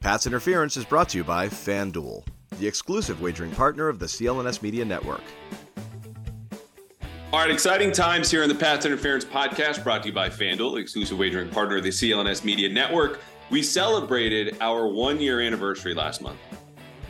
Pat's Interference is brought to you by FanDuel, the exclusive wagering partner of the CLNS Media Network. All right, exciting times here in the Pat's Interference podcast brought to you by FanDuel, exclusive wagering partner of the CLNS Media Network. We celebrated our one year anniversary last month.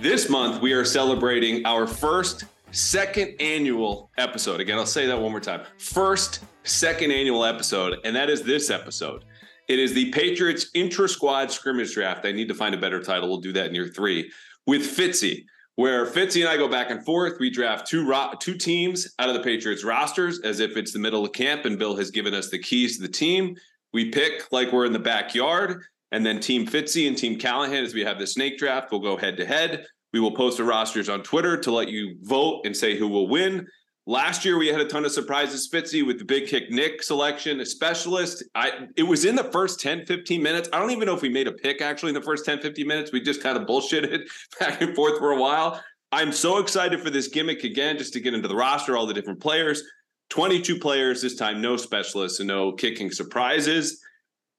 This month, we are celebrating our first second annual episode. Again, I'll say that one more time. First second annual episode, and that is this episode. It is the Patriots intra squad scrimmage draft. I need to find a better title. We'll do that in year three with Fitzy, where Fitzy and I go back and forth. We draft two ro- two teams out of the Patriots rosters as if it's the middle of camp, and Bill has given us the keys to the team. We pick like we're in the backyard, and then Team Fitzy and Team Callahan, as we have the snake draft, will go head to head. We will post the rosters on Twitter to let you vote and say who will win. Last year we had a ton of surprises, Fitzy, with the big kick Nick selection, a specialist. I it was in the first 10, 15 minutes. I don't even know if we made a pick actually in the first 10, 15 minutes. We just kind of bullshitted back and forth for a while. I'm so excited for this gimmick again, just to get into the roster, all the different players. 22 players this time, no specialists and no kicking surprises.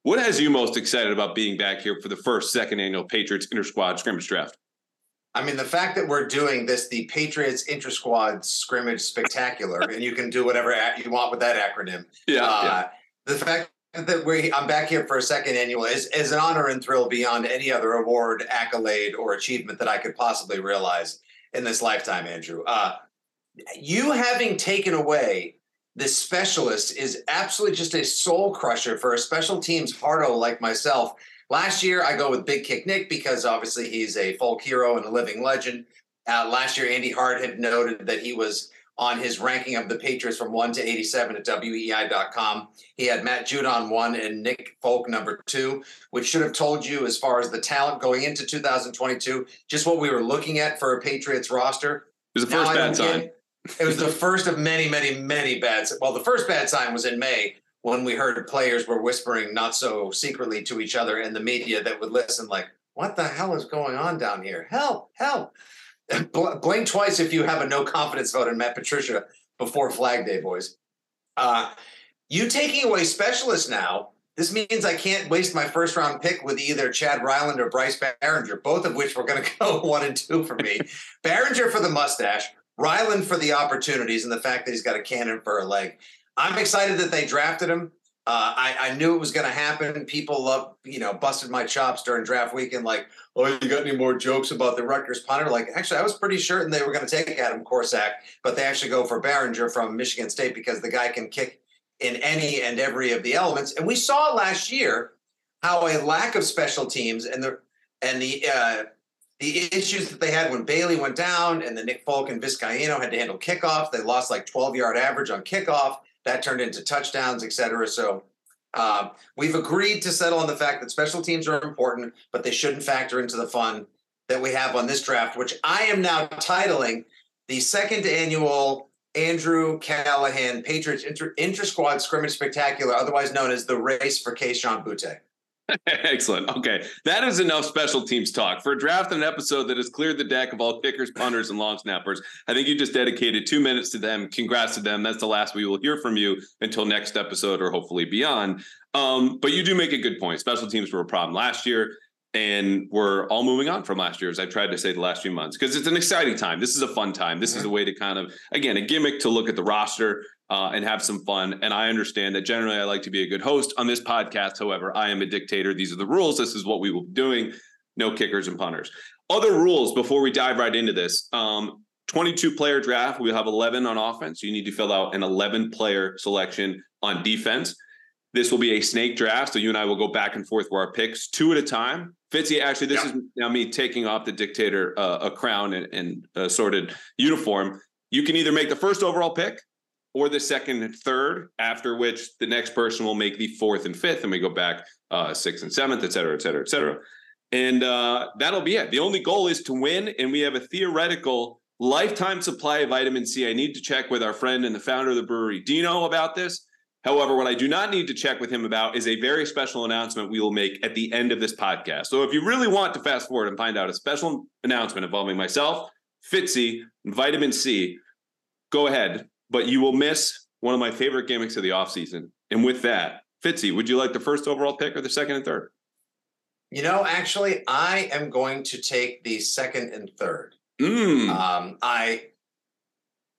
What has you most excited about being back here for the first, second annual Patriots inter squad scrimmage draft? I mean, the fact that we're doing this, the Patriots intra squad scrimmage spectacular, and you can do whatever you want with that acronym. Yeah, uh, yeah. The fact that we I'm back here for a second annual is, is an honor and thrill beyond any other award, accolade, or achievement that I could possibly realize in this lifetime, Andrew. Uh, you having taken away this specialist is absolutely just a soul crusher for a special teams hardo like myself Last year, I go with Big Kick Nick because obviously he's a folk hero and a living legend. Uh, last year, Andy Hart had noted that he was on his ranking of the Patriots from 1 to 87 at WEEI.com. He had Matt Judon one and Nick Folk number two, which should have told you as far as the talent going into 2022, just what we were looking at for a Patriots roster. It was the first bad sign. It was the first of many, many, many bad. Well, the first bad sign was in May when we heard players were whispering not so secretly to each other in the media that would listen like what the hell is going on down here? Help help. Blink twice if you have a no confidence vote in matt patricia before flag day boys. Uh, you taking away specialists now this means i can't waste my first round pick with either chad ryland or bryce baringer both of which were going to go one and two for me. Baringer for the mustache ryland for the opportunities and the fact that he's got a cannon for a leg I'm excited that they drafted him. Uh, I, I, knew it was going to happen. People love, you know, busted my chops during draft weekend. Like, oh, you got any more jokes about the Rutgers punter? Like, actually, I was pretty certain they were going to take Adam Korsak, but they actually go for Baringer from Michigan State because the guy can kick in any and every of the elements. And we saw last year how a lack of special teams and the and the uh, the issues that they had when Bailey went down and the Nick Folk and Vizcaino had to handle kickoffs. They lost like 12 yard average on kickoff that turned into touchdowns, et cetera. So uh, we've agreed to settle on the fact that special teams are important, but they shouldn't factor into the fun that we have on this draft, which I am now titling the second annual Andrew Callahan Patriots Inter, Squad Scrimmage Spectacular, otherwise known as the Race for Kayshon Boutte. Excellent. Okay. That is enough special teams talk. For a draft and an episode that has cleared the deck of all kickers, punters, and long snappers, I think you just dedicated two minutes to them. Congrats to them. That's the last we will hear from you until next episode or hopefully beyond. Um, but you do make a good point. Special teams were a problem last year, and we're all moving on from last year, as I've tried to say the last few months, because it's an exciting time. This is a fun time. This is a way to kind of, again, a gimmick to look at the roster uh, and have some fun. And I understand that generally I like to be a good host on this podcast. However, I am a dictator. These are the rules. This is what we will be doing. No kickers and punters. Other rules before we dive right into this. Um, 22 player draft. We have 11 on offense. You need to fill out an 11 player selection on defense. This will be a snake draft. So you and I will go back and forth with our picks two at a time. Fitzy, actually, this is now me taking off the dictator uh, a crown and, and a sorted uniform. You can either make the first overall pick or the second and third, after which the next person will make the fourth and fifth, and we go back uh, sixth and seventh, et cetera, et cetera, et cetera. And uh, that'll be it. The only goal is to win, and we have a theoretical lifetime supply of vitamin C. I need to check with our friend and the founder of the brewery, Dino, about this. However, what I do not need to check with him about is a very special announcement we will make at the end of this podcast. So if you really want to fast forward and find out a special announcement involving myself, Fitzy, and vitamin C, go ahead but you will miss one of my favorite gimmicks of the offseason. And with that, Fitzy, would you like the first overall pick or the second and third? You know, actually, I am going to take the second and third. Mm. Um, I,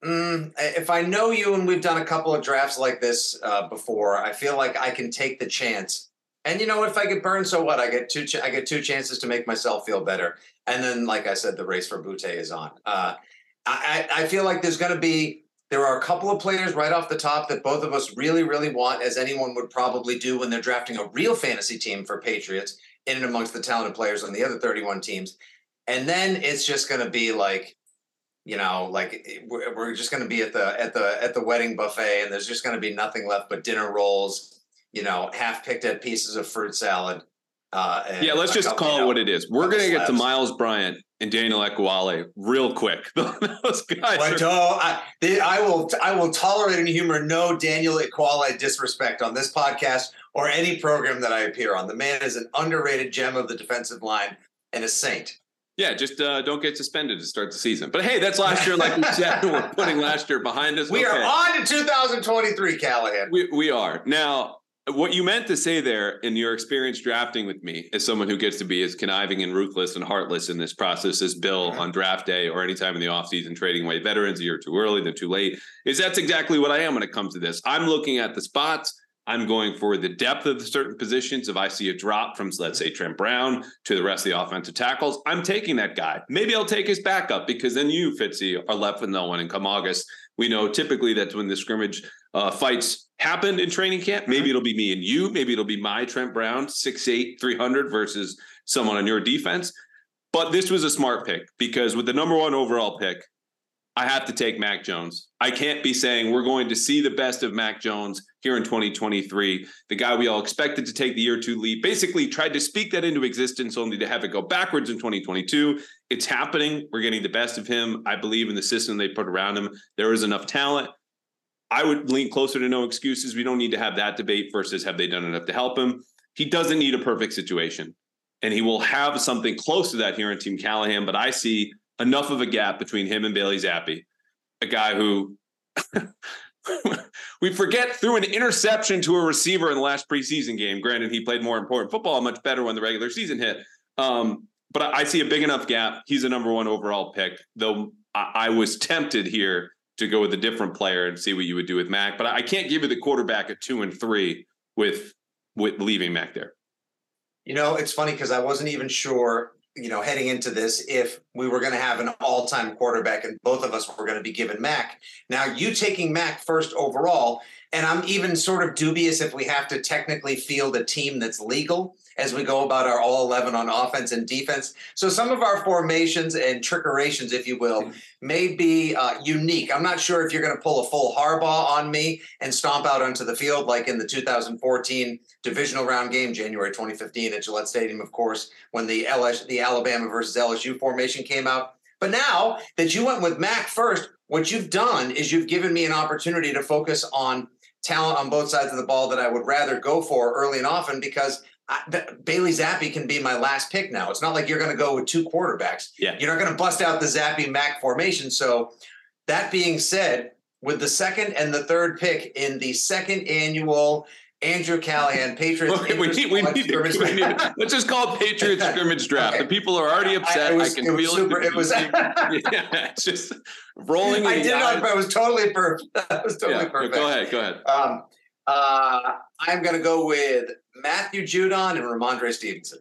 mm, if I know you and we've done a couple of drafts like this uh, before, I feel like I can take the chance. And you know, if I get burned, so what? I get two. Ch- I get two chances to make myself feel better. And then, like I said, the race for Boutte is on. Uh, I, I feel like there's going to be. There are a couple of players right off the top that both of us really, really want, as anyone would probably do when they're drafting a real fantasy team for Patriots in and amongst the talented players on the other 31 teams. And then it's just going to be like, you know, like we're, we're just going to be at the at the at the wedding buffet, and there's just going to be nothing left but dinner rolls, you know, half picked at pieces of fruit salad. Uh, yeah, let's just call it what it is. We're going to get to. Miles Bryant and Daniel Ekuale real quick. Those guys. But are- oh, I, they- I will I will tolerate and humor no Daniel Ekuale disrespect on this podcast or any program that I appear on. The man is an underrated gem of the defensive line and a saint. yeah, just uh, don't get suspended to start the season. But hey, that's last year. Like we said, we're putting last year behind us. We are on to 2023, Callahan. We, we are now. What you meant to say there in your experience drafting with me, as someone who gets to be as conniving and ruthless and heartless in this process as Bill Mhm. on draft day or anytime in the offseason trading away veterans a year too early than too late, is that's exactly what I am when it comes to this. I'm looking at the spots. I'm going for the depth of the certain positions. If I see a drop from, let's say, Trent Brown to the rest of the offensive tackles, I'm taking that guy. Maybe I'll take his backup because then you, Fitzy, are left with no one. And come August, we know typically that's when the scrimmage uh, fights happen in training camp. Maybe it'll be me and you. Maybe it'll be my Trent Brown, 6'8, 300 versus someone on your defense. But this was a smart pick because with the number one overall pick, I have to take Mac Jones. I can't be saying we're going to see the best of Mac Jones here in 2023. The guy we all expected to take the year two lead basically tried to speak that into existence only to have it go backwards in 2022. It's happening. We're getting the best of him. I believe in the system they put around him. There is enough talent. I would lean closer to no excuses. We don't need to have that debate versus have they done enough to help him. He doesn't need a perfect situation, and he will have something close to that here in Team Callahan. But I see enough of a gap between him and Bailey Zappe, a guy who we forget threw an interception to a receiver in the last preseason game. Granted, he played more important football, much better when the regular season hit. Um, but I see a big enough gap. He's a number one overall pick, though I, I was tempted here to go with a different player and see what you would do with Mac. But I can't give you the quarterback at two and three with with leaving Mac there. You know, it's funny because I wasn't even sure, you know, heading into this if we were going to have an all time quarterback and both of us were going to be given Mac. Now, you taking Mac first overall, and I'm even sort of dubious if we have to technically field a team that's legal as we go about our all 11 on offense and defense. So some of our formations and trickerations, if you will, may be uh, unique. I'm not sure if you're going to pull a full Harbaugh on me and stomp out onto the field like in the 2014 divisional round game, January 2015 at Gillette Stadium, of course, when the LS, the Alabama versus LSU formation came out. But now that you went with Mac first, what you've done is you've given me an opportunity to focus on talent on both sides of the ball that I would rather go for early and often because I, Bailey Zappe can be my last pick now. It's not like you're going to go with two quarterbacks. Yeah. You're not going to bust out the Zappe Mac formation. So, that being said, with the second and the third pick in the second annual Andrew Callahan Patriots, Okay, we need, we need, Scrimmage we need let's just call it Patriots scrimmage draft. Okay. The people are already upset. I, was- can it feel super- it. it was- yeah, it's just rolling. I did the it eyes. on purpose. It was totally perfect. That was totally Yeah, perfect. Go ahead. Go ahead. Um, uh, I'm going to go with Matthew Judon and Rhamondre Stevenson.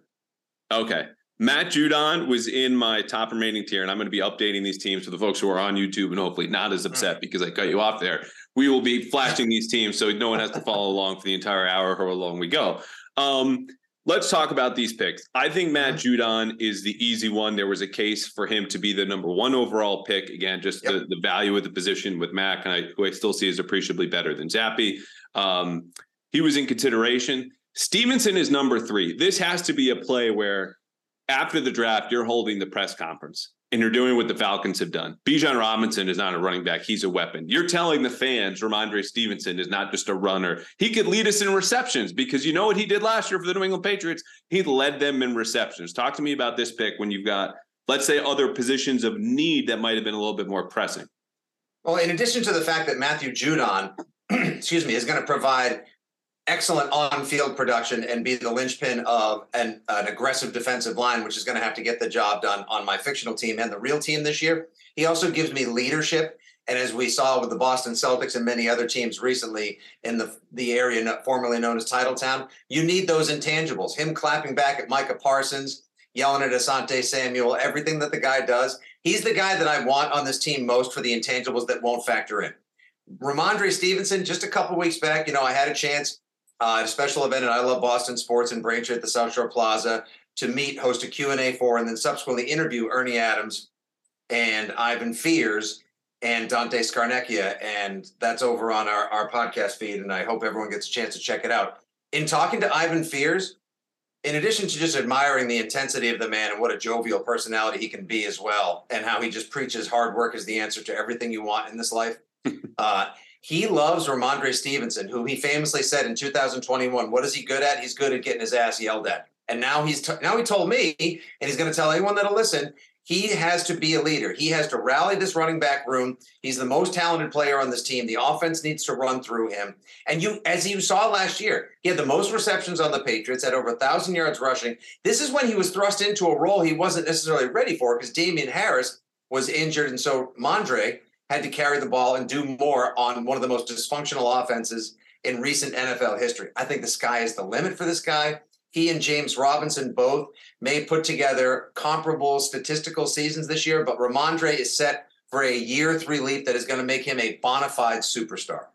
Okay. Matt Judon was in my top remaining tier, and I'm going to be updating these teams for the folks who are on YouTube and hopefully not as upset because I cut you off there. We will be flashing these teams so no one has to follow along for the entire hour however long we go. Um, let's talk about these picks. I think Matt Judon is the easy one. There was a case for him to be the number one overall pick. Again, just the, the value of the position with Mac, and I, who I still see as appreciably better than Zappe. Um, he was in consideration. Stevenson is number three. This has to be a play where after the draft, you're holding the press conference and you're doing what the Falcons have done. Bijan Robinson is not a running back, he's a weapon. You're telling the fans Rhamondre Stevenson is not just a runner. He could lead us in receptions because you know what he did last year for the New England Patriots? He led them in receptions. Talk to me about this pick when you've got, let's say, other positions of need that might have been a little bit more pressing. Well, in addition to the fact that Matthew Judon, excuse me, is going to provide excellent on-field production and be the linchpin of an, an aggressive defensive line, which is going to have to get the job done on my fictional team and the real team this year. He also gives me leadership. And as we saw with the Boston Celtics and many other teams recently in the the area formerly known as Titletown, you need those intangibles. Him clapping back at Micah Parsons, yelling at Asante Samuel, everything that the guy does. He's the guy that I want on this team most for the intangibles that won't factor in. Rhamondre Stevenson, just a couple weeks back, you know, I had a chance uh, a special event at I Love Boston Sports in Braintree at the South Shore Plaza to meet, host a Q&A for, and then subsequently interview Ernie Adams and Ivan Fears and Dante Scarnecchia. And that's over on our, our podcast feed. And I hope everyone gets a chance to check it out. In talking to Ivan Fears, in addition to just admiring the intensity of the man and what a jovial personality he can be as well, and how he just preaches hard work is the answer to everything you want in this life, uh, he loves Rhamondre Stevenson, who he famously said in 2021, "What is he good at? He's good at getting his ass yelled at." And now he's t- now he told me, and he's going to tell anyone that'll listen. He has to be a leader. He has to rally this running back room. He's the most talented player on this team. The offense needs to run through him. And you, as you saw last year, he had the most receptions on the Patriots, had over a thousand yards rushing. This is when he was thrust into a role he wasn't necessarily ready for because Damien Harris was injured, and so Mondre had to carry the ball and do more on one of the most dysfunctional offenses in recent NFL history. I think the sky is the limit for this guy. He and James Robinson both may put together comparable statistical seasons this year, but Rhamondre is set for a year three leap that is going to make him a bona fide superstar.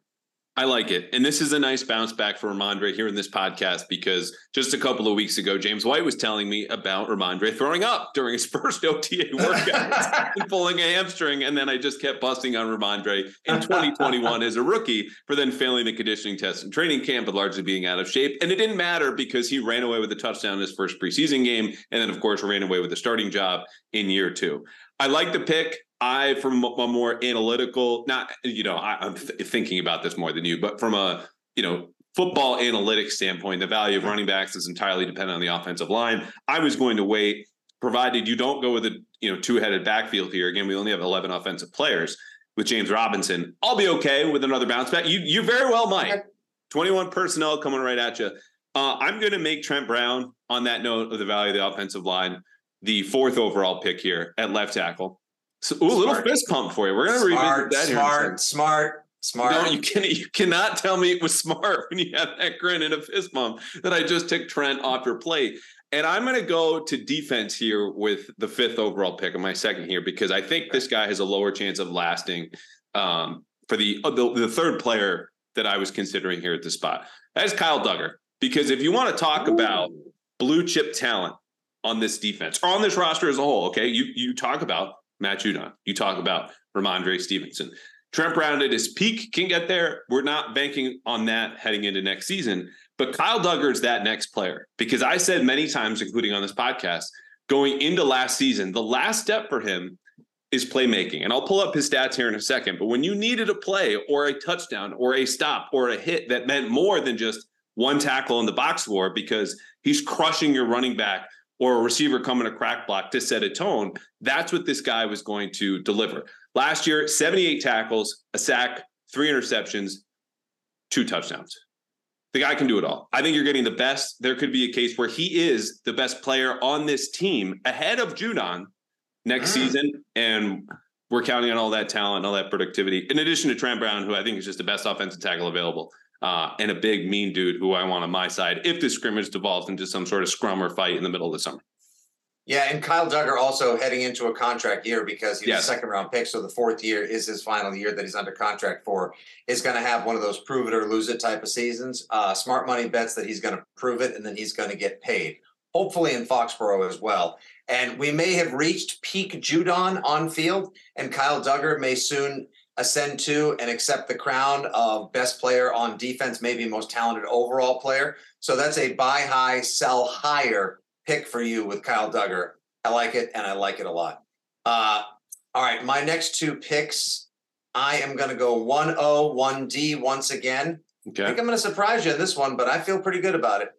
I like it. And this is a nice bounce back for Rhamondre here in this podcast because just a couple of weeks ago, James White was telling me about Rhamondre throwing up during his first OTA workout and pulling a hamstring. And then I just kept busting on Rhamondre in 2021 as a rookie for then failing the conditioning test in training camp, but largely being out of shape. And it didn't matter because he ran away with a touchdown in his first preseason game. And then, of course, ran away with the starting job in year two. I like the pick. I, from a more analytical, not you know, I, am th- thinking about this more than you, but from a you know football analytics standpoint, the value of running backs is entirely dependent on the offensive line. I was going to wait, provided you don't go with a you know two headed backfield here. Again, we only have 11 offensive players with James Robinson. I'll be okay with another bounce back. You you very well might. 21 personnel coming right at you. Uh, I'm going to make Trent Brown on that note of the value of the offensive line the fourth overall pick here at left tackle. So, ooh, a little fist pump for you. We're going to revisit that smart, here. Smart, smart, smart. No, you can you cannot tell me it was smart when you have that grin and a fist pump that I just took Trent off your plate. And I'm going to go to defense here with the fifth overall pick of my second here because I think this guy has a lower chance of lasting um, for the, uh, the the third player that I was considering here at the spot. That is Kyle Dugger. Because if you want to talk Ooh. about blue chip talent on this defense or on this roster as a whole, okay, you you talk about Matt Judon. You talk about Rhamondre Stevenson. Trent Brown at his peak can get there. We're not banking on that heading into next season. But Kyle Dugger is that next player because I said many times, including on this podcast, going into last season, the last step for him is playmaking. And I'll pull up his stats here in a second. But when you needed a play or a touchdown or a stop or a hit that meant more than just one tackle in the box score because he's crushing your running back or a receiver coming a crack block to set a tone. That's what this guy was going to deliver. Last year, 78 tackles, a sack, three interceptions, two touchdowns. The guy can do it all. I think you're getting the best. There could be a case where he is the best player on this team ahead of Judon next mm. season. And we're counting on all that talent all that productivity, in addition to Trent Brown, who I think is just the best offensive tackle available uh, and a big mean dude who I want on my side if the scrimmage devolves into some sort of scrum or fight in the middle of the summer. Yeah, and Kyle Dugger also heading into a contract year because he's yes. a second round pick. So the fourth year is his final year that he's under contract for. Is going to have one of those prove it or lose it type of seasons. Uh, smart money bets that he's going to prove it and then he's going to get paid. Hopefully in Foxborough as well. And we may have reached peak Judon on field, and Kyle Dugger may soon ascend to and accept the crown of best player on defense, maybe most talented overall player. So that's a buy high, sell higher pick for you with Kyle Dugger. I like it, and I like it a lot. Uh, all right, my next two picks, I am going to go 1 0, 1D once again. Okay. I think I'm going to surprise you in this one, but I feel pretty good about it.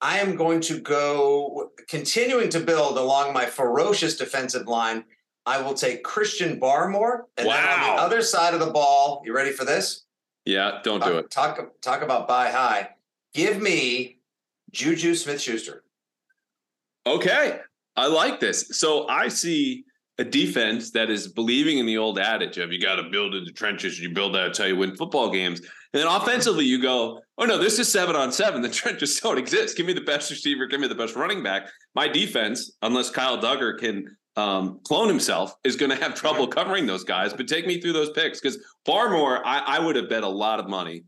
I am going to go continuing to build along my ferocious defensive line I will take Christian Barmore. And wow. then on the other side of the ball, you ready for this? Yeah, don't do it. Talk talk about buy high. Give me Juju Smith Schuster. Okay. I like this. So I see a defense that is believing in the old adage of you got to build in the trenches, you build that, how you win football games. And then offensively, you go, oh no, this is seven on seven. The trenches don't exist. Give me the best receiver, give me the best running back. My defense, unless Kyle Dugger can um, clone himself, is going to have trouble covering those guys. But take me through those picks because Barmore, I, I would have bet a lot of money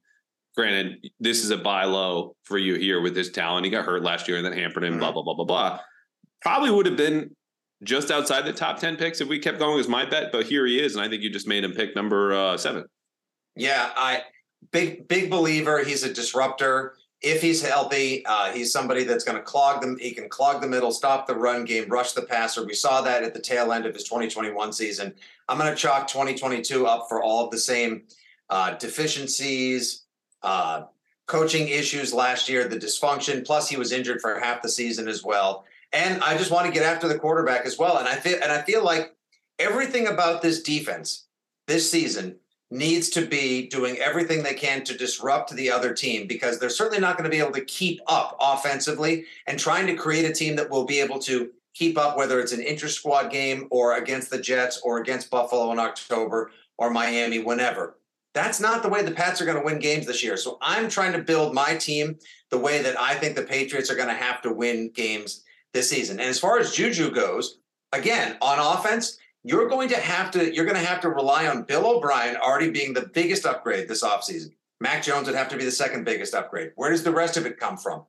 granted, this is a buy low for you here with his talent. He got hurt last year and then hampered him, blah, blah, blah, blah, blah. Probably would have been just outside the top 10 picks if we kept going as my bet, but here he is. And I think you just made him pick number uh, seven. Yeah, I big big believer. He's a disruptor. If he's healthy, uh, he's somebody that's going to clog them. He can clog the middle, stop the run game, rush the passer. We saw that at the tail end of his 2021 season. I'm going to chalk 2022 up for all of the same uh, deficiencies, uh, coaching issues last year, the dysfunction. Plus, he was injured for half the season as well. And I just want to get after the quarterback as well. And I feel and I feel like everything about this defense this season needs to be doing everything they can to disrupt the other team because they're certainly not going to be able to keep up offensively and trying to create a team that will be able to keep up whether it's an inter squad game or against the Jets or against Buffalo in October or Miami whenever. That's not the way the Pats are going to win games this year. So I'm trying to build my team the way that I think the Patriots are going to have to win games this season. And as far as Juju goes, again, on offense, you're going to have to you're going to have to rely on Bill O'Brien already being the biggest upgrade this offseason. Mac Jones would have to be the second biggest upgrade. Where does the rest of it come from?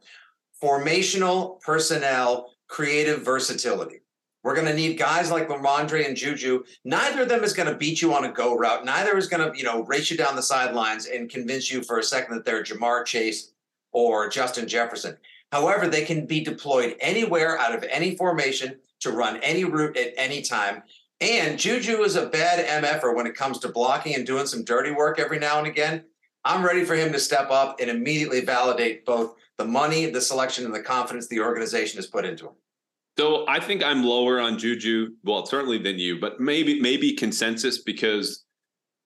Formational personnel, creative versatility. We're going to need guys like Rhamondre and Juju. Neither of them is going to beat you on a go route. Neither is going to, you know, race you down the sidelines and convince you for a second that they're Ja'Marr Chase or Justin Jefferson. However, they can be deployed anywhere out of any formation to run any route at any time. And Juju is a bad MFer when it comes to blocking and doing some dirty work every now and again. I'm ready for him to step up and immediately validate both the money, the selection, and the confidence the organization has put into him. So I think I'm lower on Juju, well, certainly than you, but maybe maybe consensus because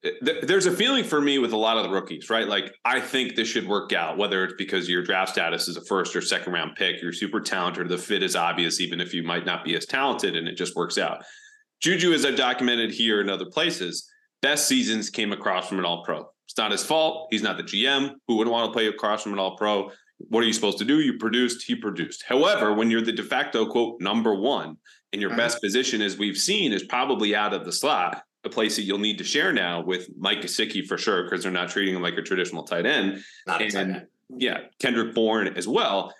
eh, there's a feeling for me with a lot of the rookies, right? Like I think this should work out, whether it's because your draft status is a first or second round pick, you're super talented, the fit is obvious, even if you might not be as talented, and it just works out. Juju, as I've documented here in other places, best seasons came across from an all pro. It's not his fault. He's not the GM. Who wouldn't want to play across from an all pro? What are you supposed to do? You produced, he produced. However, when you're the de facto quote number one and your mm-hmm. best position, as we've seen, is probably out of the slot, a place that you'll need to share now with Mike Gesicki for sure, because they're not treating him like a traditional tight end. Not and, tight end. Yeah, Kendrick Bourne as well.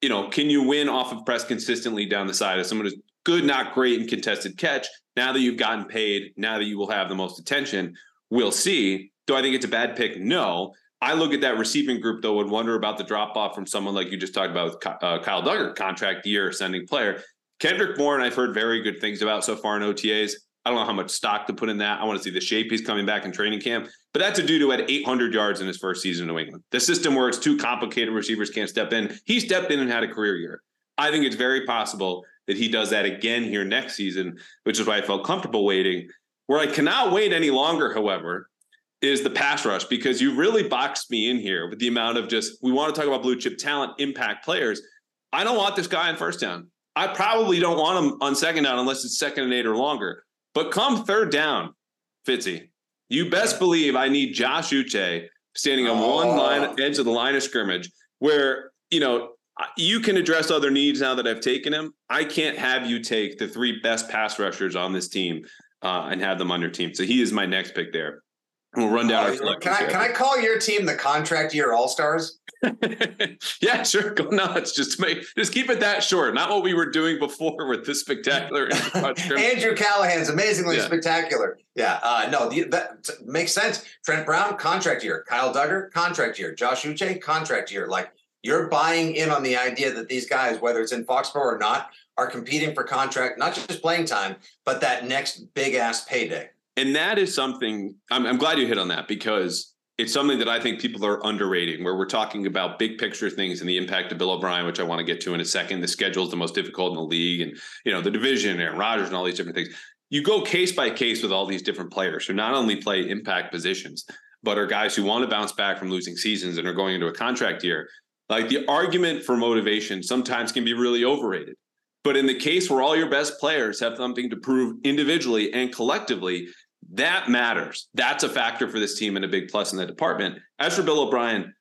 You know, can you win off of press consistently down the side of someone who's good, not great, and contested catch? Now that you've gotten paid, now that you will have the most attention, we'll see. Do I think it's a bad pick? No. I look at that receiving group though and wonder about the drop off from someone like you just talked about with uh, Kyle Dugger, contract year, ascending player. Kendrick Bourne, I've heard very good things about so far in OTAs. I don't know how much stock to put in that. I want to see the shape he's coming back in training camp. But that's a dude who had 800 yards in his first season in New England. The system where it's too complicated, receivers can't step in. He stepped in and had a career year. I think it's very possible that he does that again here next season, which is why I felt comfortable waiting. Where I cannot wait any longer, however, is the pass rush because you really boxed me in here with the amount of just we want to talk about blue chip talent, impact players. I don't want this guy on first down. I probably don't want him on second down unless it's second and eight or longer. But come third down, Fitzy, you best believe I need Josh Uche standing on oh. one line edge of the line of scrimmage where, you know, you can address other needs now that I've taken him. I can't have you take the three best pass rushers on this team uh, and have them on your team. So he is my next pick there. We'll run down. Uh, can I can I call your team the contract year All Stars? yeah, sure. Go nuts. Just make just keep it that short. Not what we were doing before with this spectacular. Andrew Callahan's amazingly yeah. spectacular. Yeah. Uh, no, the, that makes sense. Trent Brown contract year. Kyle Dugger contract year. Josh Uche contract year. Like you're buying in on the idea that these guys, whether it's in Foxborough or not, are competing for contract, not just playing time, but that next big ass payday. And that is something I'm, I'm glad you hit on that because it's something that I think people are underrating, where we're talking about big picture things and the impact of Bill O'Brien, which I want to get to in a second. The schedule is the most difficult in the league, and you know the division, Aaron Rodgers, and all these different things. You go case by case with all these different players who not only play impact positions, but are guys who want to bounce back from losing seasons and are going into a contract year. Like the argument for motivation sometimes can be really overrated. But in the case where all your best players have something to prove individually and collectively, that matters. That's a factor for this team and a big plus in that department. As for Bill O'Brien,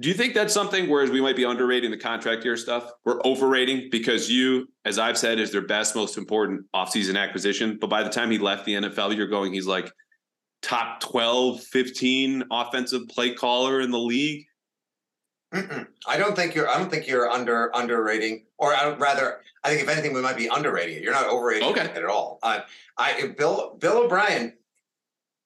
do you think that's something whereas we might be underrating the contract year stuff? We're overrating because you, as I've said, is their best, most important offseason acquisition. But by the time he left the NFL, you're going, he's like top 12, 15 offensive play caller in the league. Mm-mm. I don't think you're. I don't think you're under underrating, or I rather, I think if anything, we might be underrating it. You're not overrating okay. it at all. Uh, I Bill Bill O'Brien,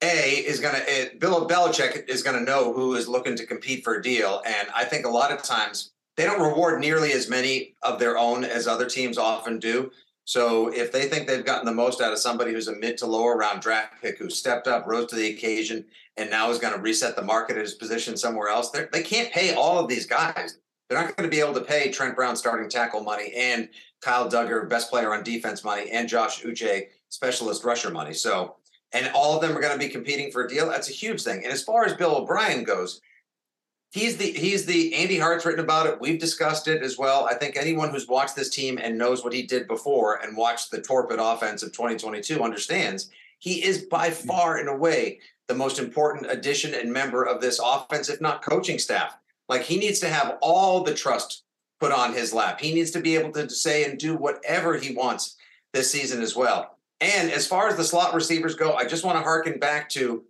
a is gonna it, Bill Belichick is gonna know who is looking to compete for a deal, and I think a lot of times they don't reward nearly as many of their own as other teams often do. So if they think they've gotten the most out of somebody who's a mid to lower round draft pick who stepped up, rose to the occasion, and now is going to reset the market at his position somewhere else. They're, they can not pay all of these guys. They're not going to be able to pay Trent Brown starting tackle money and Kyle Dugger, best player on defense money, and Josh Uche, specialist rusher money. So, and all of them are going to be competing for a deal. That's a huge thing. And as far as Bill O'Brien goes, he's the he's the Andy Hart's written about it. We've discussed it as well. I think anyone who's watched this team and knows what he did before and watched the torpid offense of 2022 understands he is by mm. far and away the most important addition and member of this offense, if not coaching staff. Like he needs to have all the trust put on his lap. He needs to be able to say and do whatever he wants this season as well. And as far as the slot receivers go, I just want to harken back to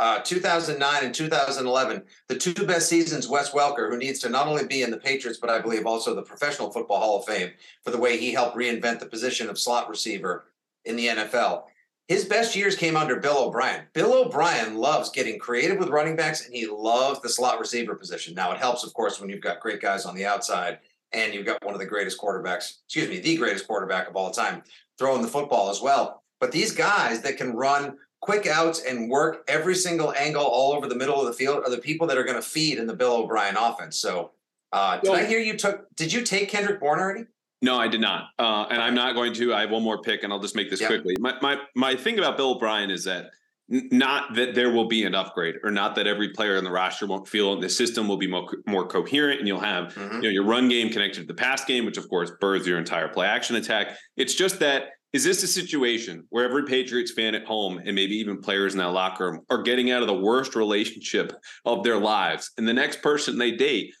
uh, 2009 and 2011, the two best seasons. Wes Welker, who needs to not only be in the Patriots, but I believe also the Professional Football Hall of Fame for the way he helped reinvent the position of slot receiver in the NFL his best years came under Bill O'Brien. Bill O'Brien loves getting creative with running backs, and he loves the slot receiver position. Now, it helps, of course, when you've got great guys on the outside and you've got one of the greatest quarterbacks, excuse me, the greatest quarterback of all time, throwing the football as well. But these guys that can run quick outs and work every single angle all over the middle of the field are the people that are going to feed in the Bill O'Brien offense. So, uh, did well, I hear you took? Did you take Kendrick Bourne already? No, I did not, uh, and I'm not going to. I have one more pick, and I'll just make this yep. quickly. My my my thing about Bill O'Brien is that not that there will be an upgrade, or not that every player in the roster won't feel the system will be more, more coherent, and you'll have mm-hmm. you know your run game connected to the pass game, which of course births your entire play action attack. It's just that is this a situation where every Patriots fan at home and maybe even players in that locker room are getting out of the worst relationship of their lives, and the next person they date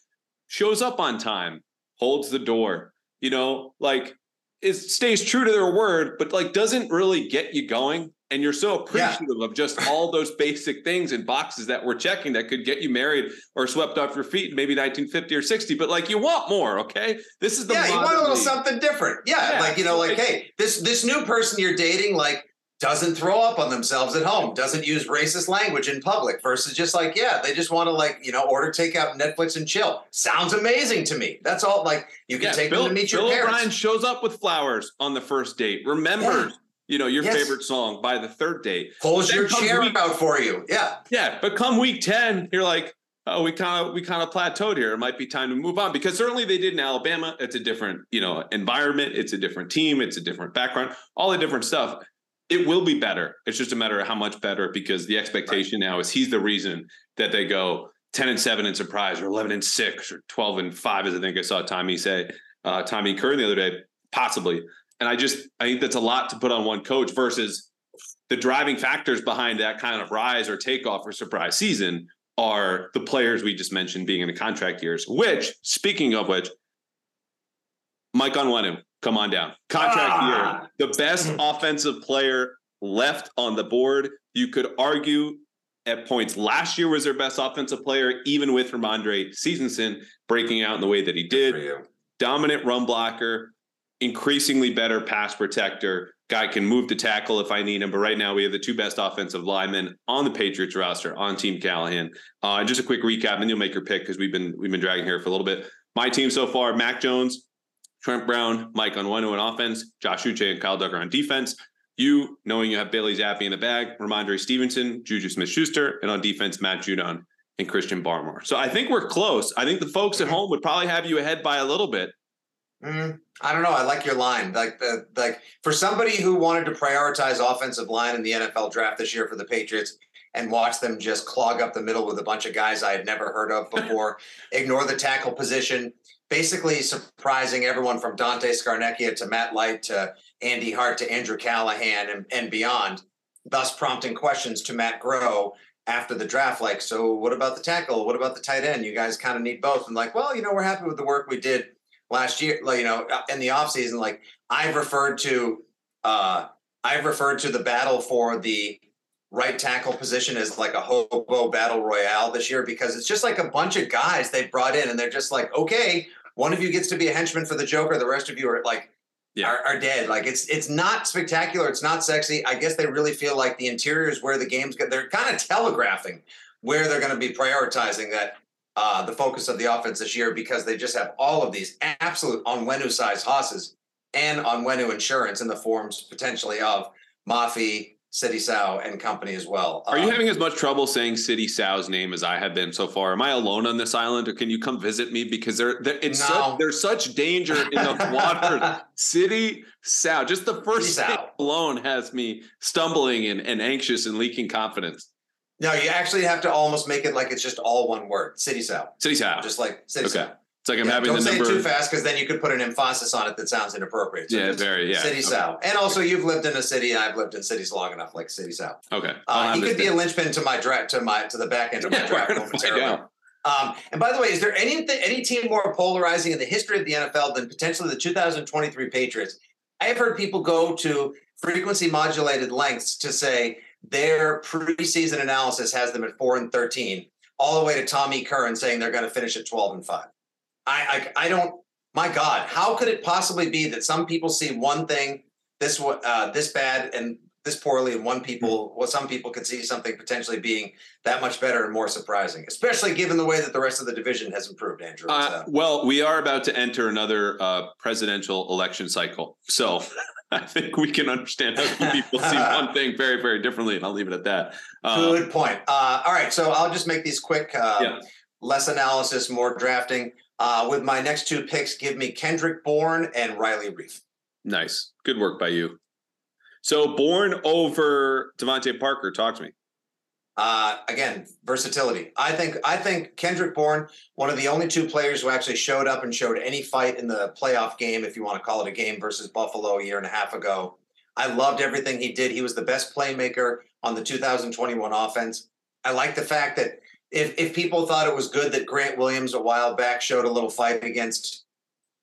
shows up on time, holds the door, you know, like it stays true to their word, but like doesn't really get you going. And you're so appreciative yeah. of just all those basic things and boxes that we're checking that could get you married or swept off your feet in maybe 1950 or 60. But like you want more, okay? This is the yeah. You want a little something different, yeah, yeah. Like you know, like hey, this this new person you're dating, like doesn't throw up on themselves at home, doesn't use racist language in public versus just like, yeah, they just want to like, you know, order takeout Netflix and chill. Sounds amazing to me. That's all like you can yeah, take Bill, them to meet your parents. Bill. O'Brien shows up with flowers on the first date, remembers, yeah. you know, your yes. favorite song by the third date. Pulls your chair week, out for you. Yeah. Yeah. But come week 10, you're like, oh, we kind of we kind of plateaued here. It might be time to move on because certainly they did in Alabama. It's a different, you know, environment. It's a different team. It's a different background. All the different stuff it will be better. It's just a matter of how much better because the expectation right. now is he's the reason that they go 10 and 7 in surprise or 11 and 6 or 12 and 5 as I think I saw Tommy say uh, Tommy Curran the other day possibly. And I just I think that's a lot to put on one coach versus the driving factors behind that kind of rise or takeoff or surprise season are the players we just mentioned being in the contract years, which speaking of which Mike Onwenu come on down. Contract ah. year. The best hmm. offensive player left on the board. You could argue at points last year was their best offensive player, even with Rhamondre Stevenson breaking out in the way that he did. Dominant run blocker, increasingly better pass protector. Guy can move to tackle if I need him. But right now, we have the two best offensive linemen on the Patriots roster on Team Callahan. Uh, just a quick recap, and you'll make your pick because we've been we've been dragging here for a little bit. My team so far: Mac Jones, Trent Brown, Mike Onwenu on offense, Josh Uche and Kyle Dugger on defense. You, knowing you have Bailey Zappe in the bag, Rhamondre Stevenson, Juju Smith Schuster, and on defense, Matt Judon and Christian Barmore. So I think we're close. I think the folks at home would probably have you ahead by a little bit. Mm, I don't know. I like your line. Like the like for somebody who wanted to prioritize offensive line in the NFL draft this year for the Patriots and watch them just clog up the middle with a bunch of guys I had never heard of before, ignore the tackle position, basically surprising everyone from Dante Scarnecchia to Matt Light to Andy Hart to Andrew Callahan and, and beyond, thus prompting questions to Matt Groh after the draft, like, so what about the tackle? What about the tight end? You guys kind of need both. And like, well, you know, we're happy with the work we did last year, like, you know, in the offseason. Like I've referred to uh I've referred to the battle for the right tackle position is like a hobo battle royale this year because it's just like a bunch of guys they brought in and they're just like, okay, one of you gets to be a henchman for the Joker, the rest of you are like yeah. are, are dead. Like it's it's not spectacular, it's not sexy. I guess they really feel like the interior is where the game's go. They're kind of telegraphing where they're going to be prioritizing that uh, the focus of the offense this year because they just have all of these absolute Onwenu size hosses and Onwenu insurance in the forms potentially of Mafi, Sidy Sow and company as well. Are you um, having as much trouble saying City Sow's name as I have been so far? Am I alone on this island, or can you come visit me? Because there, it's no. such, there's such danger in the water. City Sow, just the first name alone has me stumbling and, and anxious and leaking confidence. No, you actually have to almost make it like it's just all one word. City Sow. City Sow. Just like City okay. Sow. It's like I'm yeah, having don't the say number. too fast because then you could put an emphasis on it that sounds inappropriate. So yeah, very yeah. City okay. Sow, and also you've lived in a city, and I've lived in cities long enough, like City Sow. Okay, uh, he could be a linchpin to my draft, to my to the back end of my yeah, draft momentarily. Um, and by the way, is there anything any team more polarizing in the history of the NFL than potentially the 2023 Patriots? I have heard people go to frequency modulated lengths to say their preseason analysis has them at four and 13, all the way to Tommy Curran saying they're going to finish at 12 and five. I, I, I don't. My God, how could it possibly be that some people see one thing this uh, this bad and this poorly, and one people, hmm. well, some people could see something potentially being that much better and more surprising, especially given the way that the rest of the division has improved. Andrew. Uh, well, we are about to enter another uh, presidential election cycle, so I think we can understand how people see one thing very, very differently, and I'll leave it at that. Uh, Good point. Uh, all right, so I'll just make these quick. Uh, yeah. Less analysis, more drafting. Uh, with my next two picks, give me Kendrick Bourne and Riley Reiff. Nice. Good work by you. So Bourne over DeVante Parker. Talk to me. Uh, again, versatility. I think I think Kendrick Bourne, one of the only two players who actually showed up and showed any fight in the playoff game, if you want to call it a game, versus Buffalo a year and a half ago. I loved everything he did. He was the best playmaker on the 2021 offense. I like the fact that if if people thought it was good that Grant Williams a while back showed a little fight against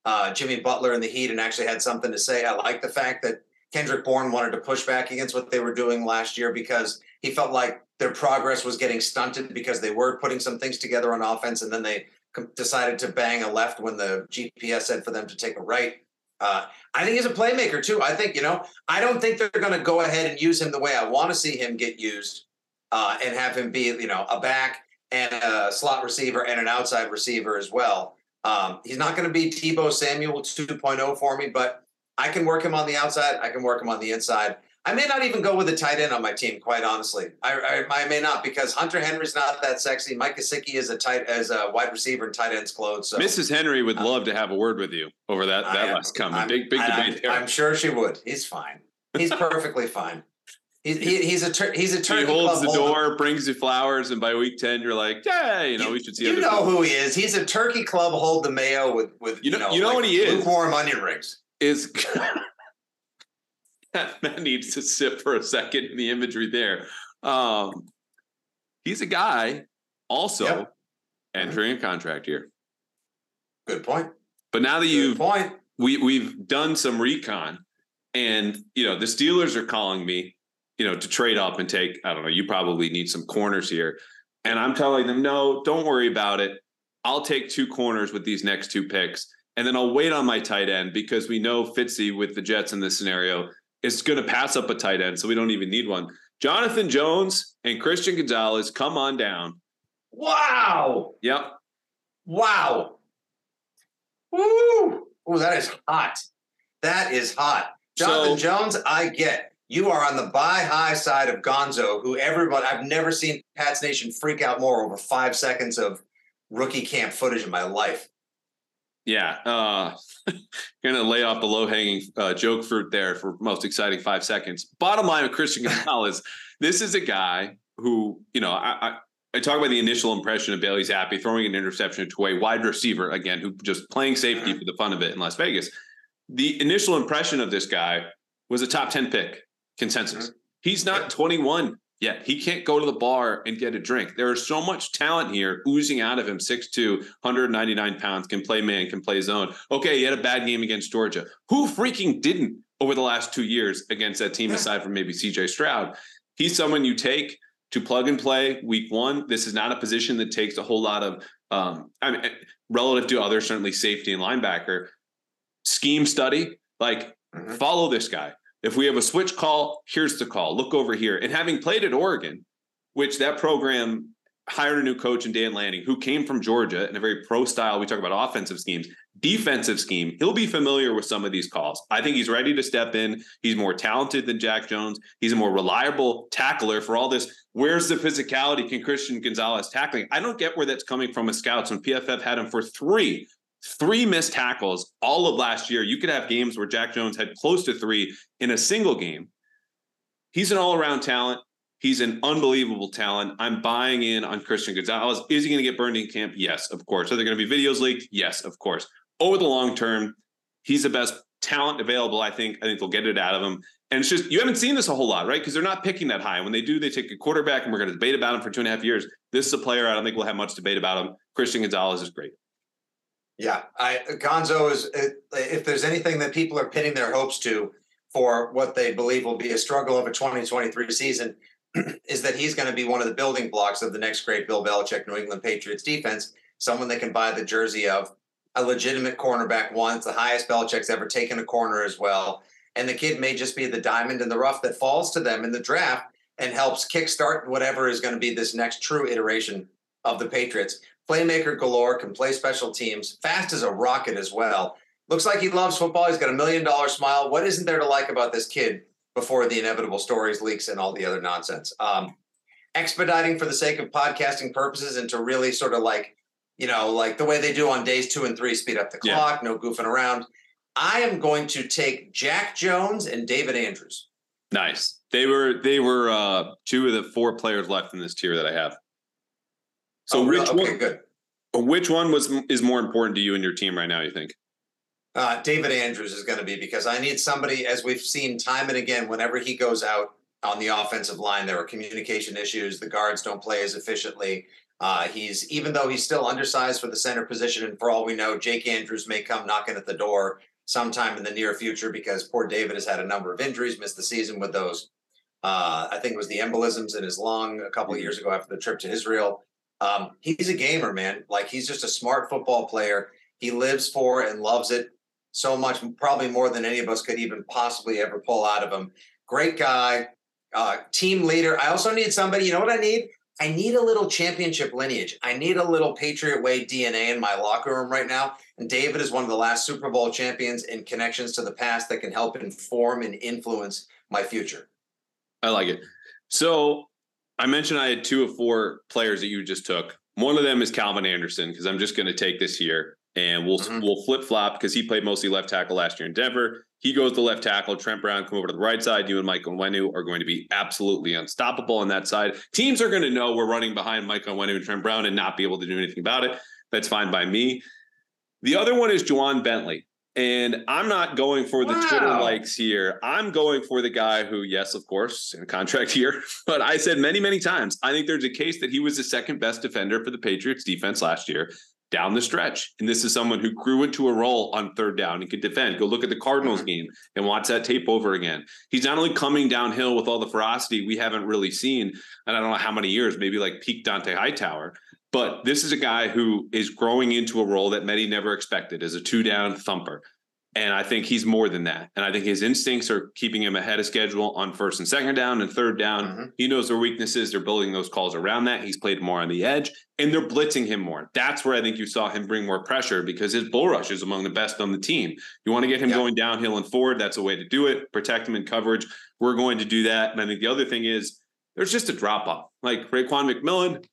uh, Jimmy Butler in the Heat and actually had something to say, I like the fact that Kendrick Bourne wanted to push back against what they were doing last year because he felt like their progress was getting stunted because they were putting some things together on offense and then they decided to bang a left when the GPS said for them to take a right. Uh, I think he's a playmaker too. I think you know. I don't think they're going to go ahead and use him the way I want to see him get used, uh, and have him be you know a back and a slot receiver and an outside receiver as well. Um, he's not going to be Deebo Samuel 2.0 for me, but I can work him on the outside. I can work him on the inside. I may not even go with a tight end on my team, quite honestly. I, I, I may not because Hunter Henry's not that sexy. Mike Gesicki is a tight as a wide receiver in tight ends clothes. So. Mrs. Henry would um, love to have a word with you over that that last comment. Big big debate I'm, I'm sure she would. He's fine. He's perfectly fine. He, he, he's a tur- he's a turkey. He holds the holder. door, brings you flowers, and by week ten, you're like, yeah, you know, you, we should see. You know who he is? He's a turkey club. Hold the mayo with with you know you know, you know like what he is. Lukewarm onion rings is. that needs to sit for a second in the imagery there. Um, he's a guy also yep. entering a contract here. Good point. But now that you've point. we we've done some recon, and you know the Steelers are calling me you know, to trade up and take, I don't know, you probably need some corners here. And I'm telling them, no, don't worry about it. I'll take two corners with these next two picks. And then I'll wait on my tight end because we know Fitzy with the Jets in this scenario is going to pass up a tight end. So we don't even need one. Jonathan Jones and Christian Gonzalez, come on down. Wow. Yep. Wow. Woo. Oh, that is hot. That is hot. Jonathan so, Jones, I get you are on the buy high side of Gonzo, who everybody I've never seen Pats Nation freak out more over five seconds of rookie camp footage in my life. Yeah, uh, gonna lay off the low hanging uh, joke fruit there for most exciting five seconds. Bottom line of Christian Gonzalez, this is a guy who, you know, I, I I talk about the initial impression of Bailey Zappe throwing an interception to a wide receiver again, who just playing safety for the fun of it in Las Vegas. The initial impression of this guy was a top 10 pick consensus. Mm-hmm. He's not 21 yet. He can't go to the bar and get a drink. There is so much talent here oozing out of him 6'2, 199 pounds, can play man, can play zone. Okay, he had a bad game against Georgia. Who freaking didn't over the last two years against that team, aside from maybe CJ Stroud? He's someone you take to plug and play week one. This is not a position that takes a whole lot of, um, I mean, relative to others, certainly safety and linebacker. Scheme study, like mm-hmm. follow this guy. If we have a switch call, here's the call. Look over here. And having played at Oregon, which that program hired a new coach in Dan Lanning, who came from Georgia in a very pro style. We talk about offensive schemes, defensive scheme. He'll be familiar with some of these calls. I think he's ready to step in. He's more talented than Jack Jones. He's a more reliable tackler for all this. Where's the physicality? Can Christian Gonzalez tackling? I don't get where that's coming from as scouts when PFF had him for three three missed tackles all of last year. You could have games where Jack Jones had close to three in a single game. He's an all around talent. He's an unbelievable talent. I'm buying in on Christian Gonzalez. Is he going to get burned in camp? Yes, of course. Are there going to be videos leaked? Yes, of course. Over the long term, he's the best talent available. I think. I think they'll get it out of him. And it's just you haven't seen this a whole lot, right? Because they're not picking that high. When they do, they take a quarterback, and we're going to debate about him for two and a half years. This is a player I don't think we'll have much debate about him. Christian Gonzalez is great. Yeah, I Gonzo is uh, if there's anything that people are pinning their hopes to for what they believe will be a struggle of a 2023 season is that he's going to be one of the building blocks of the next great Bill Belichick New England Patriots defense, someone they can buy the jersey of, a legitimate cornerback. It's the highest Belichick's ever taken a corner as well. And the kid may just be the diamond in the rough that falls to them in the draft and helps kickstart whatever is going to be this next true iteration of the Patriots. Playmaker galore, can play special teams, fast as a rocket as well. Looks like he loves football. He's got a million dollar smile. What isn't there to like about this kid before the inevitable stories, leaks, and all the other nonsense? Um, expediting for the sake of podcasting purposes and to really sort of like, you know, like the way they do on days two and three, speed up the clock, yeah. no goofing around. I am going to take Jack Jones and David Andrews. Nice. They were they were uh, two of the four players left in this tier that I have. So oh, which okay, one? Good. Which one was is more important to you and your team right now? You think? Uh, David Andrews is going to be because I need somebody, as we've seen time and again, whenever he goes out on the offensive line, there are communication issues. The guards don't play as efficiently. Uh, he's even though he's still undersized for the center position, and for all we know, Jake Andrews may come knocking at the door sometime in the near future because poor David has had a number of injuries, missed the season with those. Uh, I think it was the embolisms in his lung a couple of mm-hmm. years ago after the trip to Israel. Um, he's a gamer, man. Like he's just a smart football player. He lives for and loves it so much, probably more than any of us could even possibly ever pull out of him. Great guy, uh, team leader. I also need somebody. You know what I need? I need a little championship lineage. I need a little Patriot Way DNA in my locker room right now. And David is one of the last Super Bowl champions in connections to the past that can help inform and influence my future. I like it. So I mentioned I had two of four players that you just took. One of them is Calvin Anderson because I'm just going to take this here and we'll mm-hmm. we'll flip flop because he played mostly left tackle last year in Denver. He goes to left tackle. Trent Brown come over to the right side. You and Mike Onwenu are going to be absolutely unstoppable on that side. Teams are going to know we're running behind Mike Onwenu and Trent Brown and not be able to do anything about it. That's fine by me. The other one is Ja'Whaun Bentley. And I'm not going for the wow. Twitter likes here. I'm going for the guy who, yes, of course, in a contract here. But I said many, many times, I think there's a case that he was the second best defender for the Patriots defense last year down the stretch. And this is someone who grew into a role on third down and could defend. Go look at the Cardinals mm-hmm. game and watch that tape over again. He's not only coming downhill with all the ferocity we haven't really seen, and I don't know how many years, maybe like peak Dont'a Hightower, but this is a guy who is growing into a role that many never expected as a two down thumper. And I think he's more than that. And I think his instincts are keeping him ahead of schedule on first and second down and third down. Mm-hmm. He knows their weaknesses. They're building those calls around that. He's played more on the edge and they're blitzing him more. That's where I think you saw him bring more pressure because his bull rush is among the best on the team. You want to get him going downhill and forward. That's a way to do it. Protect him in coverage. We're going to do that. And I think the other thing is there's just a drop off. Like Raekwon McMillan,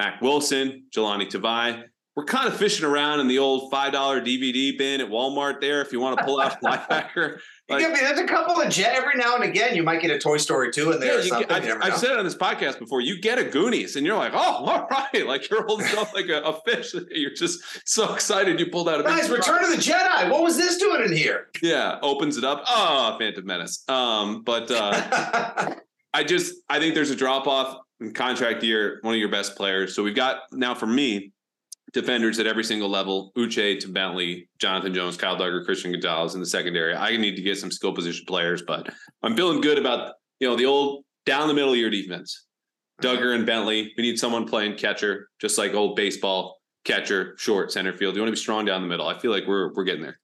Mack Wilson, Jahlani Tavai, we're kind of fishing around in the old $5 DVD bin at Walmart there if you want to pull out a linebacker. Like, I mean, there's a couple of jet every now and again. You might get a Toy Story two in there yeah, or something. get, I've, I've said it on this podcast before. You get a Goonies, and you're like, "Oh, all right!" Like you're holding up like a, a fish. You're just so excited. You pulled out a Guys, Return of the Jedi. What was this doing in here? Yeah, opens it up. Oh, Phantom Menace. Um, but uh, I just I think there's a drop off contract year. One of your best players. So we've got now for me defenders at every single level: Uche to Bentley, Jonathan Jones, Kyle Dugger, Christian Gonzalez in the secondary. I need to get some skill position players, but I'm feeling good about you know the old down the middle of your defense. Mm-hmm. Dugger and Bentley. We need someone playing catcher, just like old baseball catcher, short center field. You want to be strong down the middle. I feel like we're we're getting there.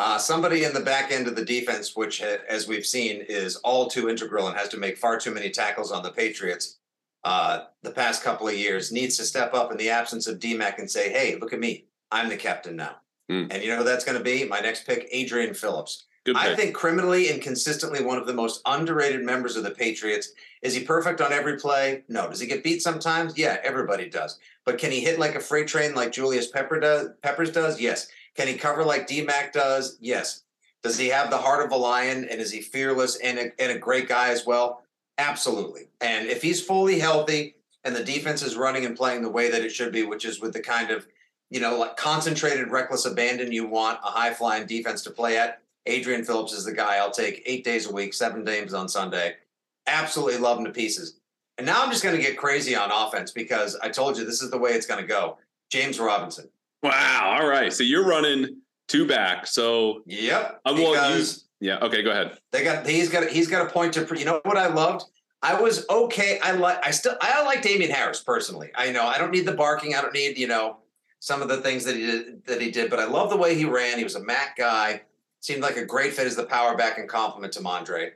Uh, somebody in the back end of the defense, which, ha- as we've seen, is all too integral and has to make far too many tackles on the Patriots uh, the past couple of years, needs to step up in the absence of DMAC and say, hey, look at me. I'm the captain now. Hmm. And you know who that's going to be? My next pick, Adrian Phillips. Good I think criminally and consistently one of the most underrated members of the Patriots. Is he perfect on every play? No. Does he get beat sometimes? Yeah, everybody does. But can he hit like a freight train like Julius Pepper does, Peppers does? Yes. Can he cover like DMAC does? Yes. Does he have the heart of a lion and is he fearless and a, and a great guy as well? Absolutely. And if he's fully healthy and the defense is running and playing the way that it should be, which is with the kind of, you know, like concentrated, reckless abandon you want a high flying defense to play at, Adrian Phillips is the guy I'll take eight days a week, seven games on Sunday. Absolutely love him to pieces. And now I'm just going to get crazy on offense because I told you this is the way it's going to go. James Robinson. Wow. All right. So you're running two back. So Yep. Uh, well, you- because yeah. Okay. Go ahead. they got he's got he's got a point to you know what I loved. I was okay. I like I still I like Damien Harris personally. I know I don't need the barking. I don't need you know some of the things that he did that he did, but I love the way he ran. He was a Mac guy. Seemed like a great fit as the power back and compliment to Mondre.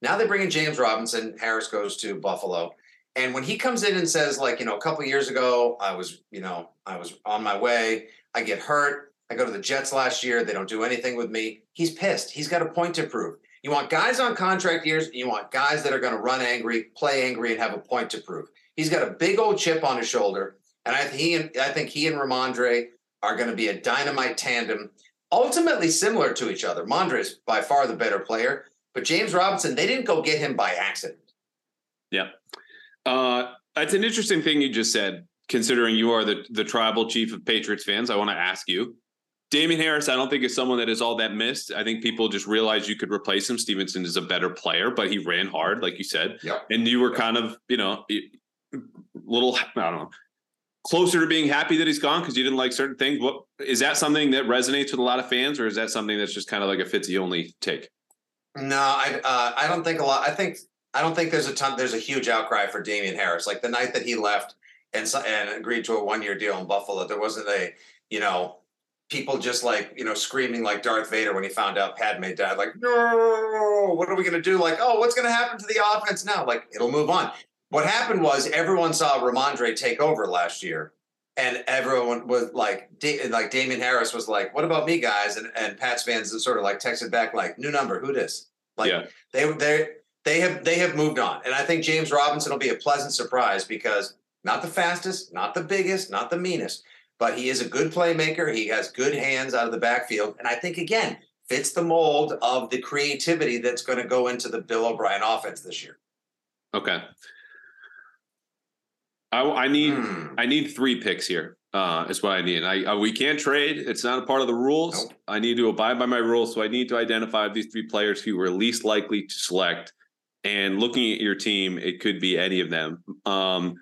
Now they bring in James Robinson. Harris goes to Buffalo. And when he comes in and says, like, you know, a couple years ago, I was, you know, I was on my way. I get hurt. I go to the Jets last year. They don't do anything with me. He's pissed. He's got a point to prove. You want guys on contract years, you want guys that are going to run angry, play angry, and have a point to prove. He's got a big old chip on his shoulder, and I he and I think he and Rhamondre are going to be a dynamite tandem, ultimately similar to each other. Mondre is by far the better player, but James Robinson, they didn't go get him by accident. Yeah. Uh, that's an interesting thing you just said, considering you are the, the tribal chief of Patriots fans. I want to ask you. Damien Harris, I don't think is someone that is all that missed. I think people just realized you could replace him. Stevenson is a better player, but he ran hard, like you said. Yep. And you were kind of, you know, a little, I don't know, closer to being happy that he's gone because you didn't like certain things. What is that something that resonates with a lot of fans, or is that something that's just kind of like a Fitzy only take? No, I uh, I don't think a lot. I think I don't think there's a ton. There's a huge outcry for Damien Harris. Like the night that he left and and agreed to a one year deal in Buffalo, there wasn't a you know people just like you know screaming like Darth Vader when he found out Padme died. Like no, what are we gonna do? Like oh, what's gonna happen to the offense now? Like it'll move on. What happened was everyone saw Rhamondre take over last year. And everyone was like, like Damien Harris was like, "What about me, guys?" And and Pats fans sort of like texted back, like, "New number, who this?" Like, Yeah. they they they have they have moved on, and I think James Robinson will be a pleasant surprise because not the fastest, not the biggest, not the meanest, but he is a good playmaker. He has good hands out of the backfield, and I think again fits the mold of the creativity that's going to go into the Bill O'Brien offense this year. Okay. I, I need Hmm. I need three picks here. Uh, is what I need. I, uh, we can't trade. It's not a part of the rules. Nope. I need to abide by my rules. So I need to identify these three players who were least likely to select. And looking at your team, it could be any of them. Um,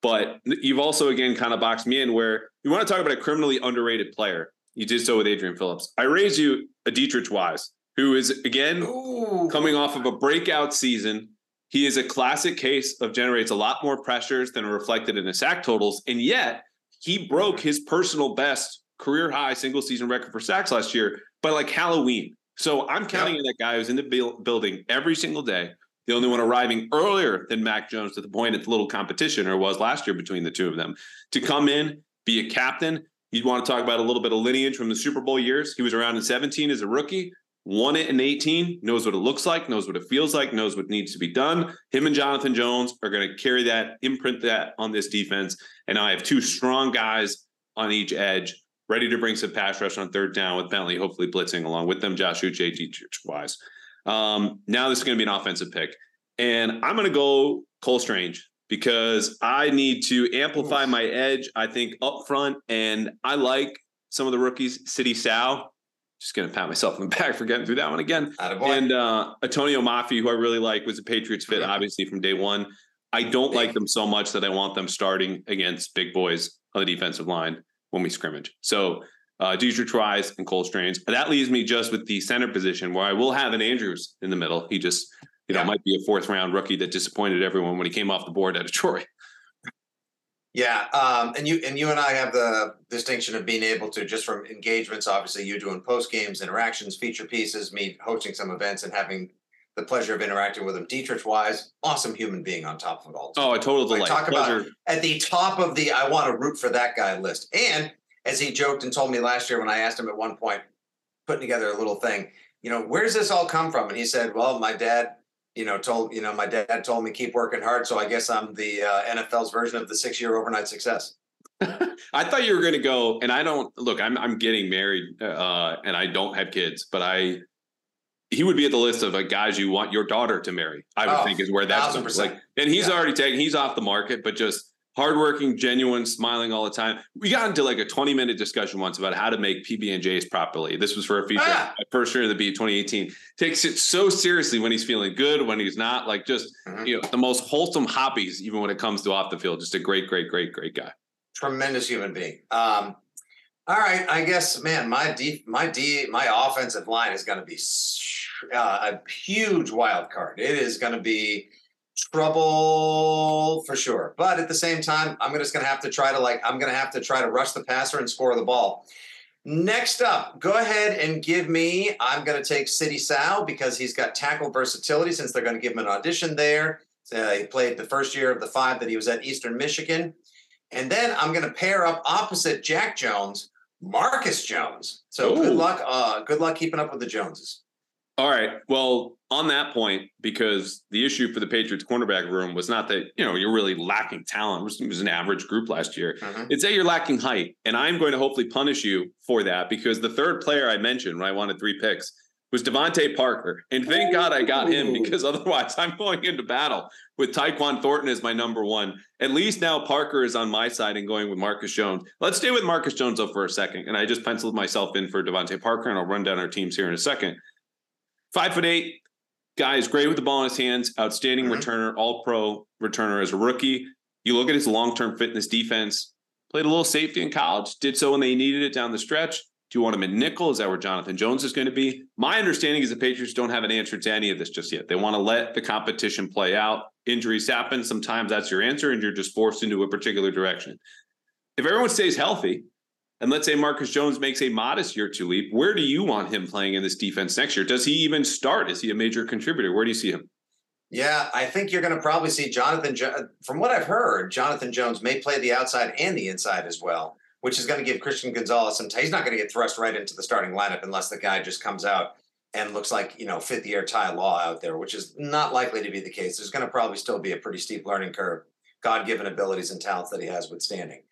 but you've also again kind of boxed me in where you want to talk about a criminally underrated player. You did so with Adrian Phillips. I raised you a Deatrich Wise, who is again Ooh. coming off of a breakout season. He is a classic case of generates a lot more pressures than are reflected in his sack totals, and yet he broke his personal best career high single season record for sacks last year by like Halloween. So I'm counting on that guy who's in the buil- building every single day. The only one arriving earlier than Mac Jones to the point it's a little competition, or was last year between the two of them, to come in, be a captain. You'd want to talk about a little bit of lineage from the Super Bowl years. He was around in 17 as a rookie, won it in 18, knows what it looks like, knows what it feels like, knows what needs to be done. Him and Jonathan Jones are going to carry that, imprint that on this defense. And I have two strong guys on each edge. ready to bring some pass rush on third down with Bentley, hopefully blitzing along with them, Josh Uche, Deatrich Wise. Um, now this is going to be an offensive pick. And I'm going to go Cole Strange because I need to amplify my edge, I think, up front. And I like some of the rookies, Sidy Sow. Just going to pat myself on the back for getting through that one again. And uh, Antonio Mafi, who I really like, was a Patriots fit, obviously, from day one. I don't like them so much that I want them starting against big boys on the defensive line when we scrimmage. So uh, Deatrich Wise and Cole Strange. That leaves me just with the center position where I will have an Andrews in the middle. He just, you know, Yeah. might be a fourth round rookie that disappointed everyone when he came off the board at Detroit. Yeah, um, and you and you and I have the distinction of being able to just from engagements. Obviously, you doing post games, interactions, feature pieces, me hosting some events, and having the pleasure of interacting with him. Deatrich Wise, awesome human being on top of it all. Oh, a total Like, delight. talk about- At the top of the I want to root for that guy list. And as he joked and told me last year when I asked him at one point, putting together a little thing, you know, where does this all come from? And he said, Well, my dad, you know, told you know, my dad told me keep working hard. So I guess I'm the uh, NFL's version of the six year overnight success. I thought you were going to go, and I don't look. I'm I'm getting married, uh, and I don't have kids, but I he would be at the list of like guys you want your daughter to marry. I would Oh, think is where that's thousand going. percent. like, and he's Yeah. already taken. He's off the market, but just hardworking, genuine, smiling all the time. We got into like a 20 minute discussion once about how to make PB and J's properly. This was for a feature Ah. my first year of the beat 2018. Takes it so seriously when he's feeling good, when he's not. Like just Mhm. you know the most wholesome hobbies, even when it comes to off the field. Just a great, great, great, great guy. Tremendous human being. Um, all right, I guess, man, my D, my D, my offensive line is going to be uh, a huge wild card. It is going to be trouble for sure. But at the same time, I'm just going to have to try to like, I'm going to have to try to rush the passer and score the ball. Next up, go ahead and give me. I'm going to take City Sal because he's got tackle versatility since they're going to give him an audition there. Uh, he played the first year of the five that he was at Eastern Michigan. And then I'm going to pair up opposite Jack Jones, Marcus Jones. So good luck. Uh, good luck keeping up with the Joneses. All right. Well, on that point, because the issue for the Patriots cornerback room was not that, you know, you're really lacking talent. It was, it was an average group last year. Mhm. It's that you're lacking height. And I'm going to hopefully punish you for that because the third player I mentioned when I wanted three picks was DeVante Parker. And thank God I got him because otherwise I'm going into battle with Tyquan Thornton as my number one. At least now Parker is on my side and going with Marcus Jones. Let's stay with Marcus Jones though for a second. And I just penciled myself in for DeVante Parker and I'll run down our teams here in a second. Five foot eight, guy is great with the ball in his hands, outstanding Mhm. returner, all pro returner as a rookie. You look at his long term fitness defense, played a little safety in college, did so when they needed it down the stretch. Do you want him in nickel? Is that where Jonathan Jones is going to be? My understanding is the Patriots don't have an answer to any of this just yet. They want to let the competition play out. Injuries happen. Sometimes that's your answer, and you're just forced into a particular direction. If everyone stays healthy, and let's say Marcus Jones makes a modest year two leap, where do you want him playing in this defense next year? Does he even start? Is he a major contributor? Where do you see him? Yeah, I think you're going to probably see Jonathan. Jo- From what I've heard, Jonathan Jones may play the outside and the inside as well, which is going to give Christian Gonzalez some. T- he's not going to get thrust right into the starting lineup unless the guy just comes out and looks like you know fifth year Ty Law out there, which is not likely to be the case. There's going to probably still be a pretty steep learning curve, God given abilities and talents that he has withstanding.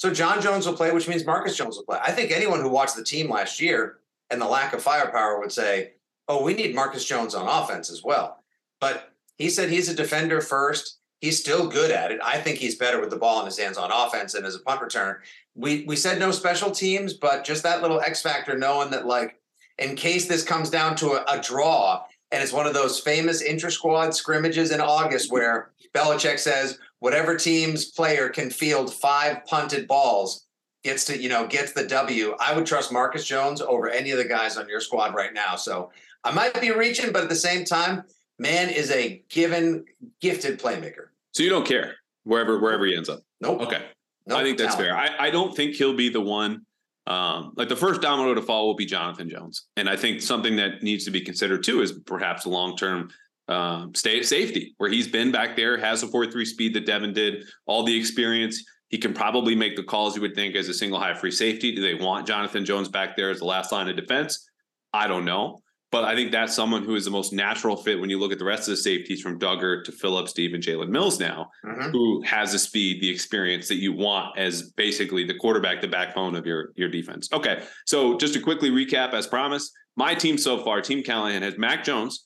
So John Jones will play, which means Marcus Jones will play. I think anyone who watched the team last year and the lack of firepower would say, "Oh, we need Marcus Jones on offense as well." But he said he's a defender first. He's still good at it. I think he's better with the ball in his hands on offense and as a punt returner. We we said no special teams, but just that little X factor, knowing that like in case this comes down to a, a draw and it's one of those famous inter squad scrimmages in August where Belichick says whatever team's player can field five punted balls gets to you know gets the W. I would trust Marcus Jones over any of the guys on your squad right now. So I might be reaching, but at the same time, man is a given gifted playmaker. So you don't care wherever wherever he ends up. Nope. Okay. Nope. I think that's fair. I, I don't think he'll be the one. Um, like the first domino to fall will be Jonathan Jones, and I think something that needs to be considered too is perhaps long term um, stay safety, where he's been back there, has a four three speed that Devin did, all the experience. He can probably make the calls you would think as a single high free safety. Do they want Jonathan Jones back there as the last line of defense? I don't know. but I think that's someone who is the most natural fit when you look at the rest of the safeties from Dugger to Phillips, Steve, and Jalen Mills now, Mhm. who has the speed, the experience that you want as basically the quarterback, the backbone of your, your defense. Okay. So just to quickly recap, as promised, my team so far, Team Callahan has Mac Jones,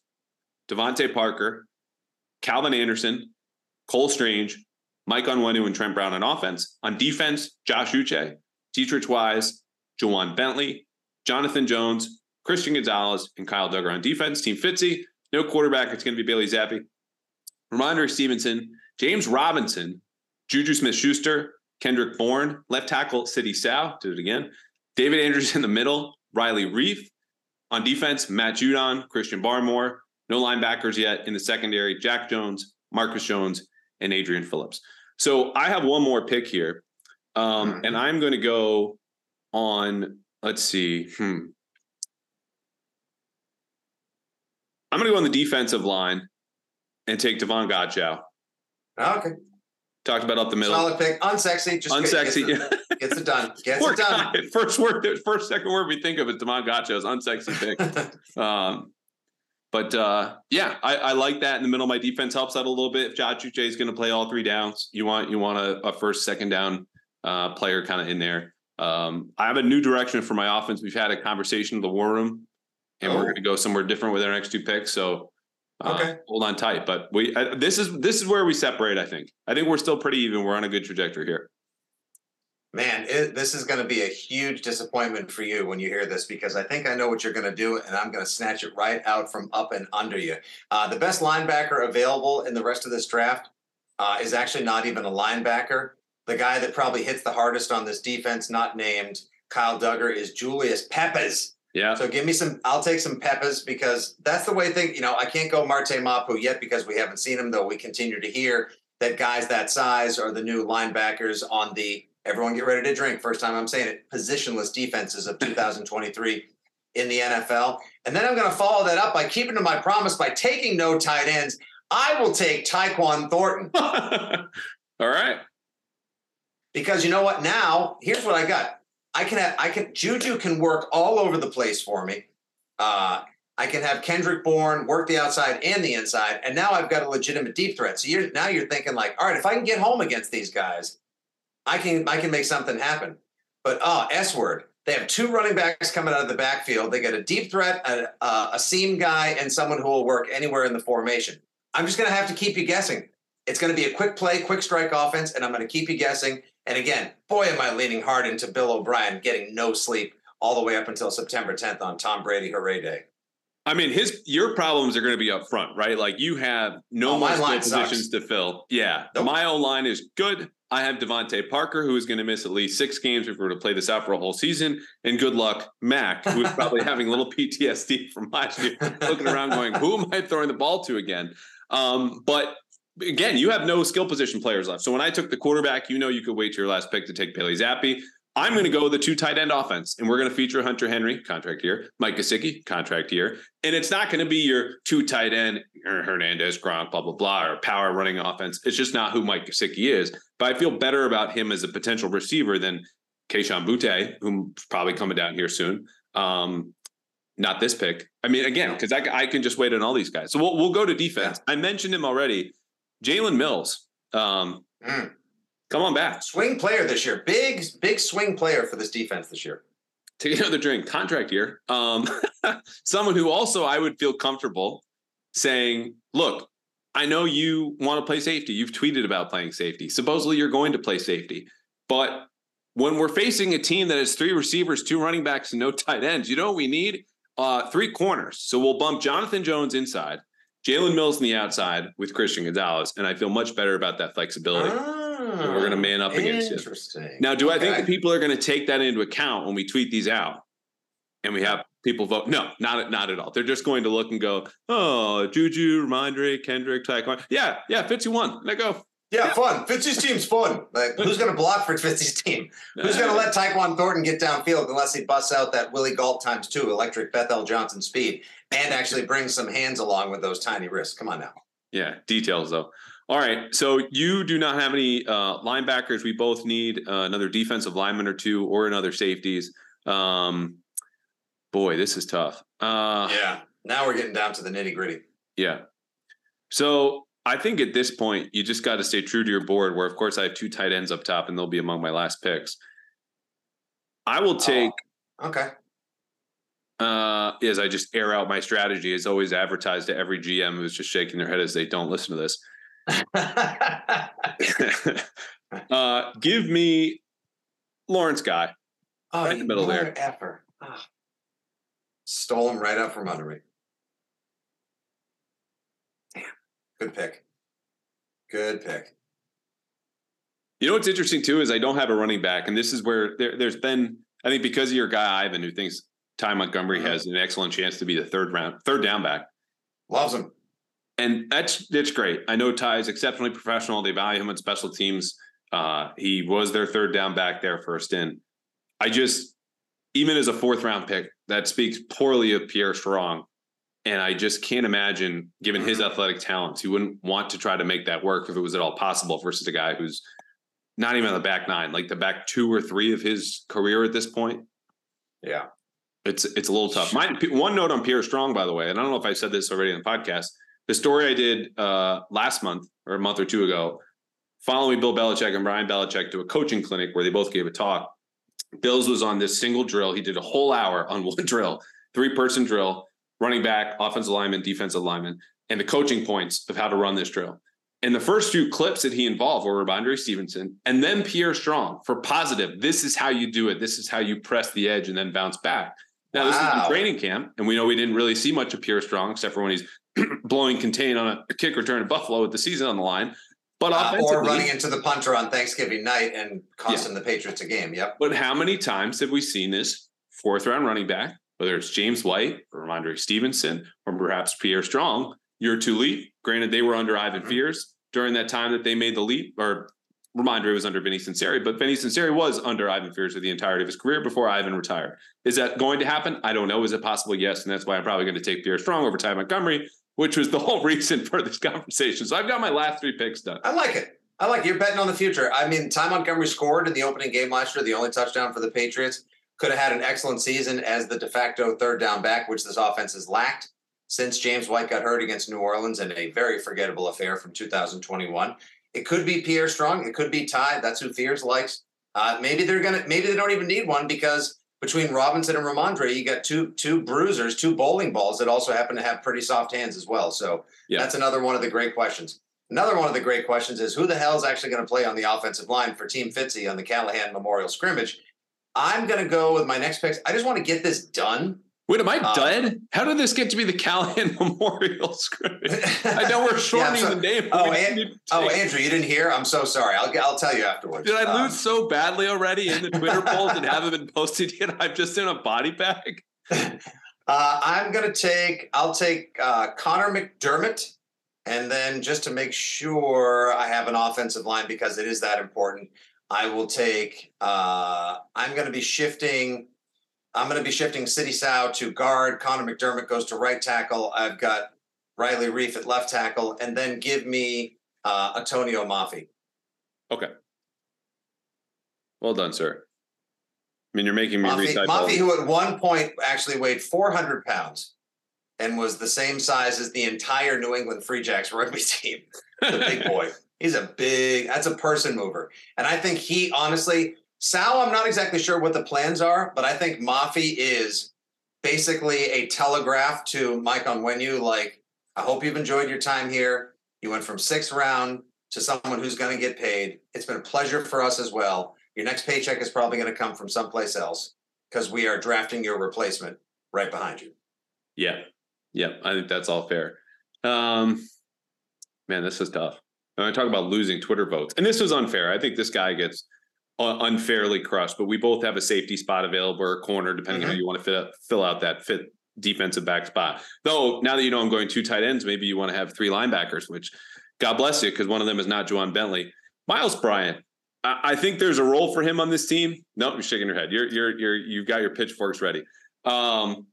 DeVante Parker, Calvin Anderson, Cole Strange, Mike Onwenu, and Trent Brown on offense. On defense, Josh Uche, Deatrich Wise, Ja'Whaun Bentley, Jonathan Jones, Christian Gonzalez, and Kyle Dugger on defense. Team Fitzy, no quarterback. It's going to be Bailey Zappe. Rhamondre Stevenson, James Robinson, Juju Smith Schuster, Kendrick Bourne, left tackle City Sal, did it again. David Andrews in the middle, Riley Reiff. On defense, Matt Judon, Christian Barmore. No linebackers yet in the secondary, Jack Jones, Marcus Jones, and Adrian Phillips. So I have one more pick here. Um, Mhm. and I'm going to go on, let's see. Hmm. I'm going to go on the defensive line and take Davon Godchaux. Okay. Talked about up the middle. Solid pick. Unsexy. Just Unsexy. Gets it, gets it done. Gets Poor it done. guy. First word, first second word we think of is Davon Godchaux's unsexy pick. Um, but uh, yeah, I, I like that in the middle. My defense helps out a little bit. If Josh Uche is going to play all three downs, you want you want a, a first, second down uh, player kind of in there. Um, I have a new direction for my offense. We've had a conversation in the war room, and we're Oh. going to go somewhere different with our next two picks. So uh, Okay. hold on tight. But we uh, this is this is where we separate. I think. I think we're still pretty even. We're on a good trajectory here. Man, it, this is going to be a huge disappointment for you when you hear this because I think I know what you're going to do, and I'm going to snatch it right out from up and under you. Uh, the best linebacker available in the rest of this draft uh, is actually not even a linebacker. The guy that probably hits the hardest on this defense, not named Kyle Dugger, is Julius Peppers. Yeah. So give me some. I'll take some Peppers because that's the way thing. You know, I can't go Marte Mapu yet because we haven't seen him. Though we continue to hear that guys that size are the new linebackers on the. Everyone get ready to drink. First time I'm saying it. Positionless defenses of 2023 in the NFL. And then I'm going to follow that up by keeping to my promise by taking no tight ends. I will take Tyquan Thornton all right. because you know what? Now here's what I got. I can have I can Juju can work all over the place for me. Uh, I can have Kendrick Bourne work the outside and the inside, and now I've got a legitimate deep threat. So you're now you're thinking like, all right, if I can get home against these guys, I can I can make something happen. But ah, oh, S word. They have two running backs coming out of the backfield. They got a deep threat, a, a, a seam guy, and someone who will work anywhere in the formation. I'm just going to have to keep you guessing. It's going to be a quick play, quick strike offense, and I'm going to keep you guessing. And again, boy, am I leaning hard into Bill O'Brien getting no sleep all the way up until September 10th on Tom Brady Hooray Day. I mean, his your problems are going to be up front, right? Like you have no Oh, more positions sucks. to fill. Yeah, Nope. my own line is good. I have DeVante Parker, who is going to miss at least six games if we were to play this out for a whole season. And good luck, Mac, who is probably having a little PTSD from last year, looking around going, "Who am I throwing the ball to again?" Um, but again, you have no skill position players left. So when I took the quarterback, you know you could wait to your last pick to take Bailey Zappe. I'm going to go with the two tight end offense, and we're going to feature Hunter Henry, contract year, Mike Gesicki, contract year, and it's not going to be your two tight end er, Hernandez, Gronk, blah blah blah, or power running offense. It's just not who Mike Gesicki is. But I feel better about him as a potential receiver than Kayshon Boutte, who's probably coming down here soon. Um, not this pick. I mean, again, because I, I can just wait on all these guys. So we'll we'll go to defense. I mentioned him already. Jalen Mills. Um, Mm. Come on back. Swing player this year. Big, big swing player for this defense this year. take another drink. Contract year. Um someone who also i would feel comfortable saying look i know you want to play safety. You've tweeted about playing safety. Supposedly you're going to play safety. But when we're facing a team that has three receivers two running backs and no tight ends you know what we need? Uh three corners. So we'll bump jonathan jones inside jalen mills on the outside with christian gonzalez and i feel much better about that flexibility. Ah, Hmm. we're gonna man up against you. Interesting. now, do I think Okay. that people are going to take that into account when we tweet these out? And we have people vote? No, not not at all. They're just going to look and go, "Oh, Juju, Rhamondre, Kendrick, Tyquan. Yeah, yeah, Fitzy won. Let go. Yeah, fun. Fitzy's team's fun. Like, who's going to block for Fitzy's team? Who's going to let Tyquan Thornton get downfield unless he busts out that Willie Gault times two electric Bethel Johnson speed and actually brings some hands along with those tiny wrists? Come on now. Yeah, details though. All right, so you do not have any uh, linebackers. We both need uh, another defensive lineman or two, or another safeties. Um, boy, this is tough. Uh, Yeah. Now we're getting down to the nitty gritty. Yeah. So I think at this point, you just got to stay true to your board, where of course I have two tight ends up top and they'll be among my last picks. I will take, Oh, okay. uh, as I just air out my strategy, as always advertised to every GM who's just shaking their head as they don't listen to this. uh, give me Lawrence Guy. oh, Right in the middle there. effer. Ah. Stole him right out from under me. Damn. Good pick. Good pick. You know what's interesting too is I don't have a running back, and this is where there, there's been I think because of your guy Ivan, who thinks Ty Montgomery Uh-huh. has an excellent chance to be the third round, third down back, Loves him. And that's that's great. I know Ty is exceptionally professional. They value him on special teams. Uh, he was their third down back there first in. I just even as a fourth round pick, that speaks poorly of Pierre Strong. And I just can't imagine, given his Mhm. athletic talents, he wouldn't want to try to make that work if it was at all possible versus a guy who's not even on the back nine, like the back two or three of his career at this point. Yeah. It's it's a little tough. My one note on Pierre Strong, by the way, and I don't know if I said this already in the podcast. The story I did uh, last month or a month or two ago, following Bill Belichick and Brian Belichick to a coaching clinic where they both gave a talk. Bills was on this single drill. He did a whole hour on one drill, three person drill, running back, offensive lineman, defensive lineman, and the coaching points of how to run this drill. And the first few clips that he involved were Rhamondre Stevenson and then Pierre Strong for positive. This is how you do it. This is how you press the edge and then bounce back. Now, this is in training camp, and we know we didn't really see much of Pierre Strong except for when he's blowing contain on a, a kick return at Buffalo with the season on the line. But Uh, or running into the punter on Thanksgiving night and costing the Patriots a game. Yep. but how many times have we seen this fourth round running back, whether it's James White or Rhamondre Stevenson or perhaps Pierre Strong, year two leap? Granted, they were under Ivan Mhm. Fears during that time that they made the leap, or Rhamondre was under Vinnie Sunseri, but Vinnie Sunseri was under Ivan Fears for the entirety of his career before Ivan retired. Is that going to happen? I don't know. Is it possible? Yes. And that's why I'm probably going to take Pierre Strong over Ty Montgomery, which was the whole reason for this conversation. So I've got my last three picks done. I like it. I like it. You're betting on the future. I mean, Ty Montgomery scored in the opening game last year, the only touchdown for the Patriots. Could have had an excellent season as the de facto third down back, which this offense has lacked since James White got hurt against New Orleans in a very forgettable affair from 2021. It could be Pierre Strong. It could be Ty. That's who Fears likes. Uh, maybe they're gonna. Maybe they don't even need one because between Robinson and Rhamondre, you got two two bruisers, two bowling balls that also happen to have pretty soft hands as well. So Yeah. that's another one of the great questions. Another one of the great questions is who the hell is actually going to play on the offensive line for Team Fitzy on the Callahan Memorial scrimmage? I'm going to go with my next picks. I just want to get this done. Wait, am I Uh, dead? How did this get to be the Callahan Memorial scrimmage? I know we're shortening so- the name. oh, and- even oh, Andrew, you didn't hear? I'm so sorry. I'll I'll tell you afterwards. Did I Um, lose so badly already in the Twitter polls that haven't been posted yet? I'm just in a body bag. Uh, I'm going to take. I'll take uh, Connor McDermott, and then just to make sure I have an offensive line because it is that important. I will take. Uh, I'm going to be shifting. I'm going to be shifting Sidy Sow to guard. Connor McDermott goes to right tackle. I've got Riley Reiff at left tackle, and then give me uh, Antonio Mafi. Okay. Well done, sir. I mean, you're making me Mafi, retype. Mafi, who at one point actually weighed 400 pounds and was the same size as the entire New England Free Jacks rugby team. The big boy. He's a big, that's a person mover. And I think he honestly, Sal, I'm not exactly sure what the plans are, but I think Mafi is basically a telegraph to Mike Onwenu. Like, I hope you've enjoyed your time here. You went from sixth round to someone who's going to get paid. It's been a pleasure for us as well. Your next paycheck is probably going to come from someplace else because we are drafting your replacement right behind you. Yeah. Yeah. I think that's all fair. Um, man, this is tough. I talk about losing Twitter votes, and this was unfair. I think this guy gets unfairly crushed, but we both have a safety spot available or a corner, depending on how you want to fit fill out that fit defensive back spot. Though now that you know I'm going two tight ends, maybe you want to have three linebackers, which God bless you, because one of them is not Ja'Whaun Bentley. Miles Bryant. I, I think there's a role for him on this team. No, you're shaking your head. You're you're you're you've got your pitchforks ready. Um,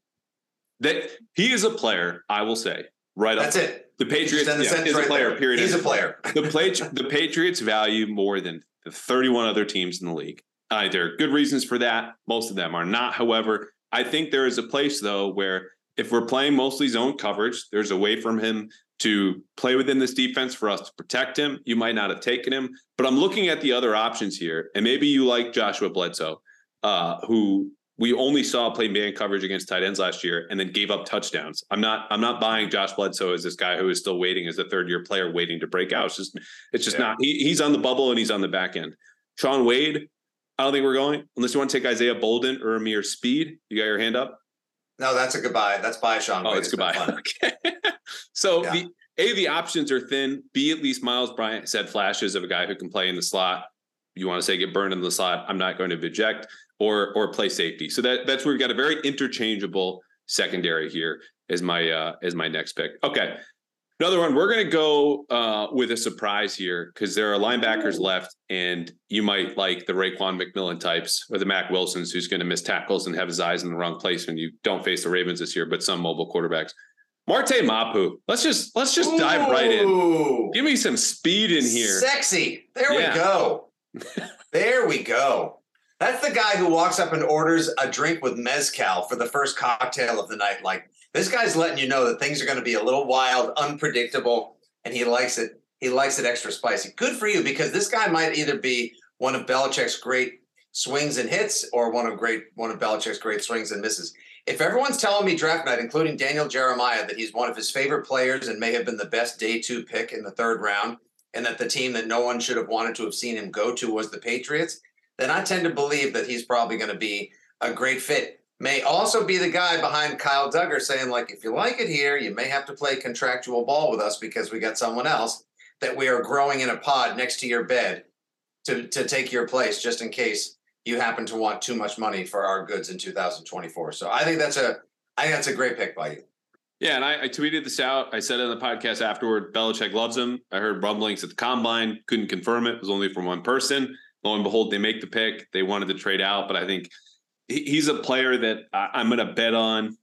that he is a player, I will say, right That's up. it. The Patriots the yeah, is a player. there. Period. He's a player. The the Patriots value more than the 31 other teams in the league. Uh, there are good reasons for that. Most of them are not. However, I think there is a place though where if we're playing mostly zone coverage, there's a way from him to play within this defense for us to protect him. You might not have taken him, but I'm looking at the other options here, and maybe you like Joshua Bledsoe, uh, who we only saw play man coverage against tight ends last year and then gave up touchdowns. I'm not I'm not buying Josh Bledsoe as this guy who is still waiting as a third year player waiting to break out. It's just it's just yeah. not he, he's on the bubble and he's on the back end. Shaun Wade, I don't think we're going unless you want to take Isaiah Bolden or Ameer Speed. You got your hand up? No, that's a goodbye. That's bye, Shaun. Oh, Wade. it's goodbye. okay. so yeah. the A, the options are thin. B, at least Miles Bryant said flashes of a guy who can play in the slot. You want to say get burned in the slot. I'm not going to reject or or play safety. So that that's where we've got a very interchangeable secondary here as my uh as my next pick. Okay. Another one, we're going to go uh, with a surprise here because there are linebackers left, and you might like the Raekwon McMillan types or the Mac Wilsons, who's going to miss tackles and have his eyes in the wrong place when you don't face the Ravens this year, but some mobile quarterbacks. Marte Mapu, let's just let's just Ooh. dive right in. Give me some speed in here. Sexy. There yeah. we go. there we go. That's the guy who walks up and orders a drink with mezcal for the first cocktail of the night. Like this guy's letting you know that things are going to be a little wild, unpredictable, and he likes it. He likes it extra spicy. Good for you because this guy might either be one of Belichick's great swings and hits or one of great one of Belichick's great swings and misses. If everyone's telling me draft night, including Daniel Jeremiah, that he's one of his favorite players and may have been the best day two pick in the third round, and that the team that no one should have wanted to have seen him go to was the Patriots, then I tend to believe that he's probably going to be a great fit. May also be the guy behind Kyle Dugger saying, like, if you like it here, you may have to play contractual ball with us because we got someone else that we are growing in a pod next to your bed to, to take your place just in case you happen to want too much money for our goods in 2024. So I think that's a I think that's a great pick by you. Yeah, and I, I, tweeted this out. I said it on the podcast afterward. Belichick loves him. I heard rumblings at the combine. Couldn't confirm it. It was only from one person lo and behold, they make the pick. They wanted to trade out, but I think he's a player that I'm going to bet on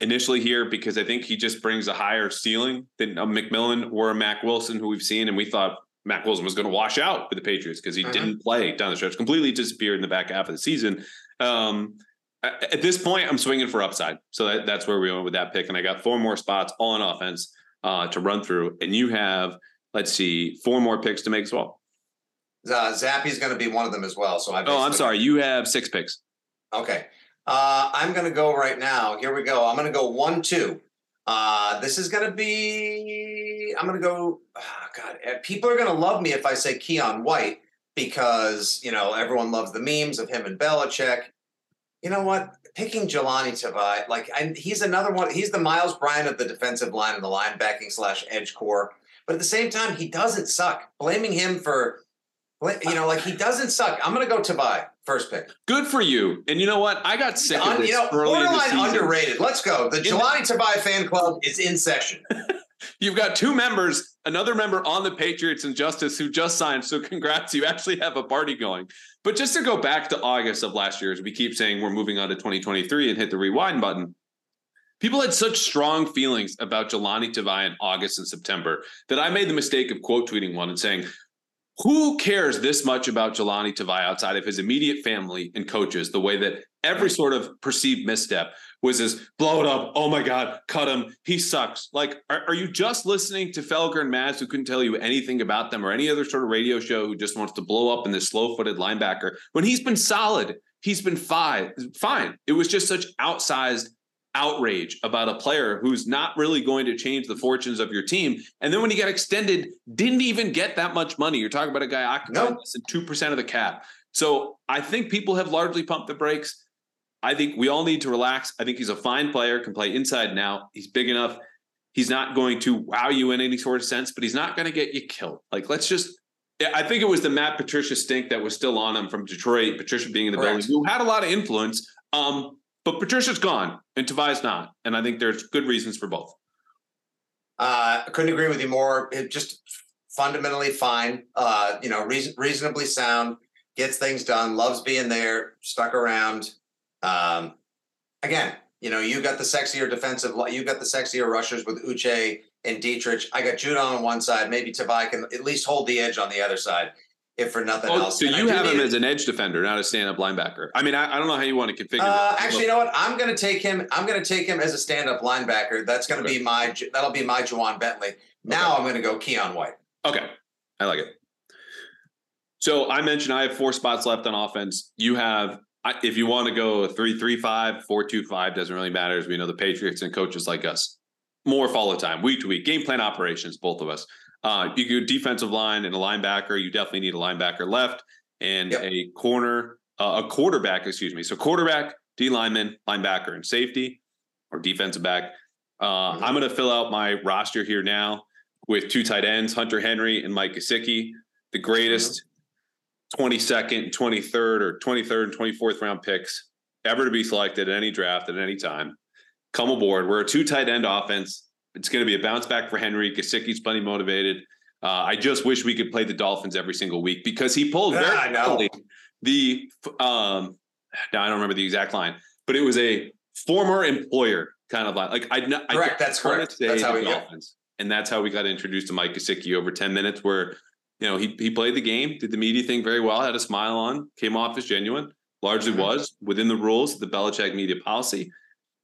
initially here because I think he just brings a higher ceiling than a McMillan or a Mack Wilson, who we've seen. And we thought Mac Wilson was going to wash out with the Patriots because he uh-huh. didn't play down the stretch, completely disappeared in the back half of the season. Um, at this point, I'm swinging for upside. So that, that's where we went with that pick. And I got four more spots on offense uh, to run through. And you have, let's see, four more picks to make as well. Uh, Zappe's going to be one of them as well. So I. Oh, I'm sorry. You have six picks. Okay. Uh, I'm going to go right now. Here we go. I'm going to go one, two. Uh, this is going to be. I'm going to go. Oh God, eh, people are going to love me if I say Keion White because you know everyone loves the memes of him and Belichick. You know what? Picking Jahlani Tavai, like I, he's another one. He's the Miles Bryant of the defensive line and the linebacking slash edge core. But at the same time, he doesn't suck. Blaming him for you know, like he doesn't suck. I'm going to go Tavai first pick. Good for you. And you know what? I got sick of this you know, early borderline underrated. Let's go. The Jahlani Tavai fan club is in session. You've got two members, another member on the Patriots and Justice who just signed. So congrats, you actually have a party going. But just to go back to August of last year, as we keep saying we're moving on to 2023 and hit the rewind button. People had such strong feelings about Jahlani Tavai in August and September that I made the mistake of quote tweeting one and saying, who cares this much about Jahlani Tavai outside of his immediate family and coaches, the way that every sort of perceived misstep was this blow it up. Oh my God, cut him. He sucks. Like, are, are you just listening to Felger and Maz, who couldn't tell you anything about them or any other sort of radio show who just wants to blow up in this slow footed linebacker when he's been solid? He's been fine. Fine. It was just such outsized outrage about a player who's not really going to change the fortunes of your team. And then when he got extended, didn't even get that much money. You're talking about a guy occupying less than two percent of the cap. So I think people have largely pumped the brakes. I think we all need to relax. I think he's a fine player, can play inside now. He's big enough. He's not going to wow you in any sort of sense, but he's not going to get you killed. Like, let's just I think it was the Matt Patricia stink that was still on him from Detroit. Patricia being in the Correct. building, who had a lot of influence. Um, but Patricia's gone and Tavai's not. And I think there's good reasons for both. Uh, I couldn't agree with you more. It just fundamentally fine. Uh, you know, reason, reasonably sound, gets things done, loves being there, stuck around. Um, again, you know, you got the sexier defensive, you got the sexier rushers with Uche and Deatrich. I got Judon on one side. Maybe Tavai can at least hold the edge on the other side. If for nothing Oh, else. so And you have him as an edge defender, not a stand-up linebacker. I mean, I, I don't know how you want to configure. Uh, that. actually, you know what? I'm going to take him. I'm going to take him as a stand-up linebacker. That's going to Okay. be my. That'll be my Ja'Whaun Bentley. Now I'm going to go Keion White. Okay, I like it. So I mentioned I have four spots left on offense. You have, if you want to go three, three, five, four, two, five, doesn't really matter. As we know, the Patriots and coaches like us more follow time, week to week, game plan operations, both of us. Uh, you go defensive line and a linebacker. You definitely need a linebacker left and Yep. a corner, uh, a quarterback. Excuse me. So quarterback, D lineman, linebacker, and safety or defensive back. Uh, Mhm. I'm going to fill out my roster here now with two tight ends, Hunter Henry and Mike Gesicki, the greatest 22nd, 23rd, or 23rd and 24th round picks ever to be selected at any draft at any time. Come aboard. We're a two tight end offense. It's going to be a bounce back for Henry. Gesicki's plenty motivated. Uh, I just wish we could play the Dolphins every single week because he pulled Yeah, very the um now I don't remember the exact line, but it was a former employer kind of line. Like I, I Correct, that's correct. That's how we-. Dolphins, and that's how we got introduced to Mike Gesicki over ten minutes. Where you know he he played the game, did the media thing very well, had a smile on, came off as genuine. Largely Mhm. was within the rules of the Belichick media policy,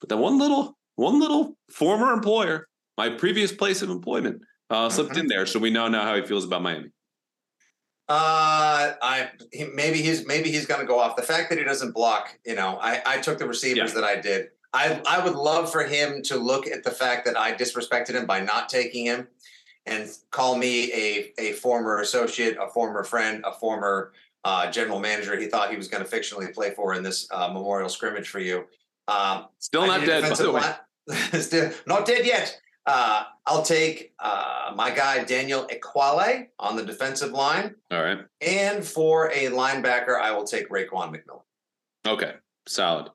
but that one little one little former employer, my previous place of employment, uh, slipped in there. So we know now how he feels about Miami. Uh, I he, maybe he's maybe he's going to go off. The fact that he doesn't block, you know, I I took the receivers Yeah. that I did. I I would love for him to look at the fact that I disrespected him by not taking him, and call me a a former associate, a former friend, a former uh, general manager. He thought he was going to fictionally play for in this uh, memorial scrimmage for you. Um, Still not dead, by the way. Still not dead yet. Uh, I'll take uh, my guy Daniel Ekuale on the defensive line, All right. and for a linebacker, I will take Raekwon McMillan. Okay, solid.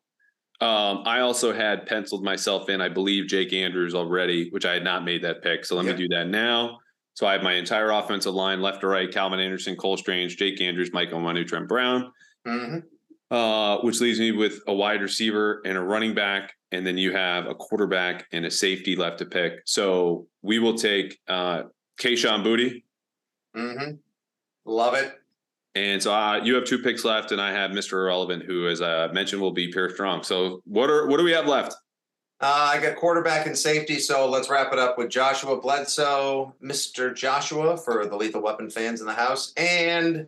Um, I also had penciled myself in, I believe, Jake Andrews already, which I had not made that pick. So let Yep. me do that now. So I have my entire offensive line, left to right, Calvin Anderson, Cole Strange, Jake Andrews, Michael Manu, Trent Brown, Mhm. Uh, which leaves me with a wide receiver and a running back. And then you have a quarterback and a safety left to pick. So we will take uh, Kayshon Boutte. Mhm. Love it. And so uh, you have two picks left, and I have Mr. Irrelevant, who, as I mentioned, will be Pierre Strong. So what are what do we have left? Uh, I got quarterback and safety, so let's wrap it up with Joshua Bledsoe, Mr. Joshua for the Lethal Weapon fans in the house, and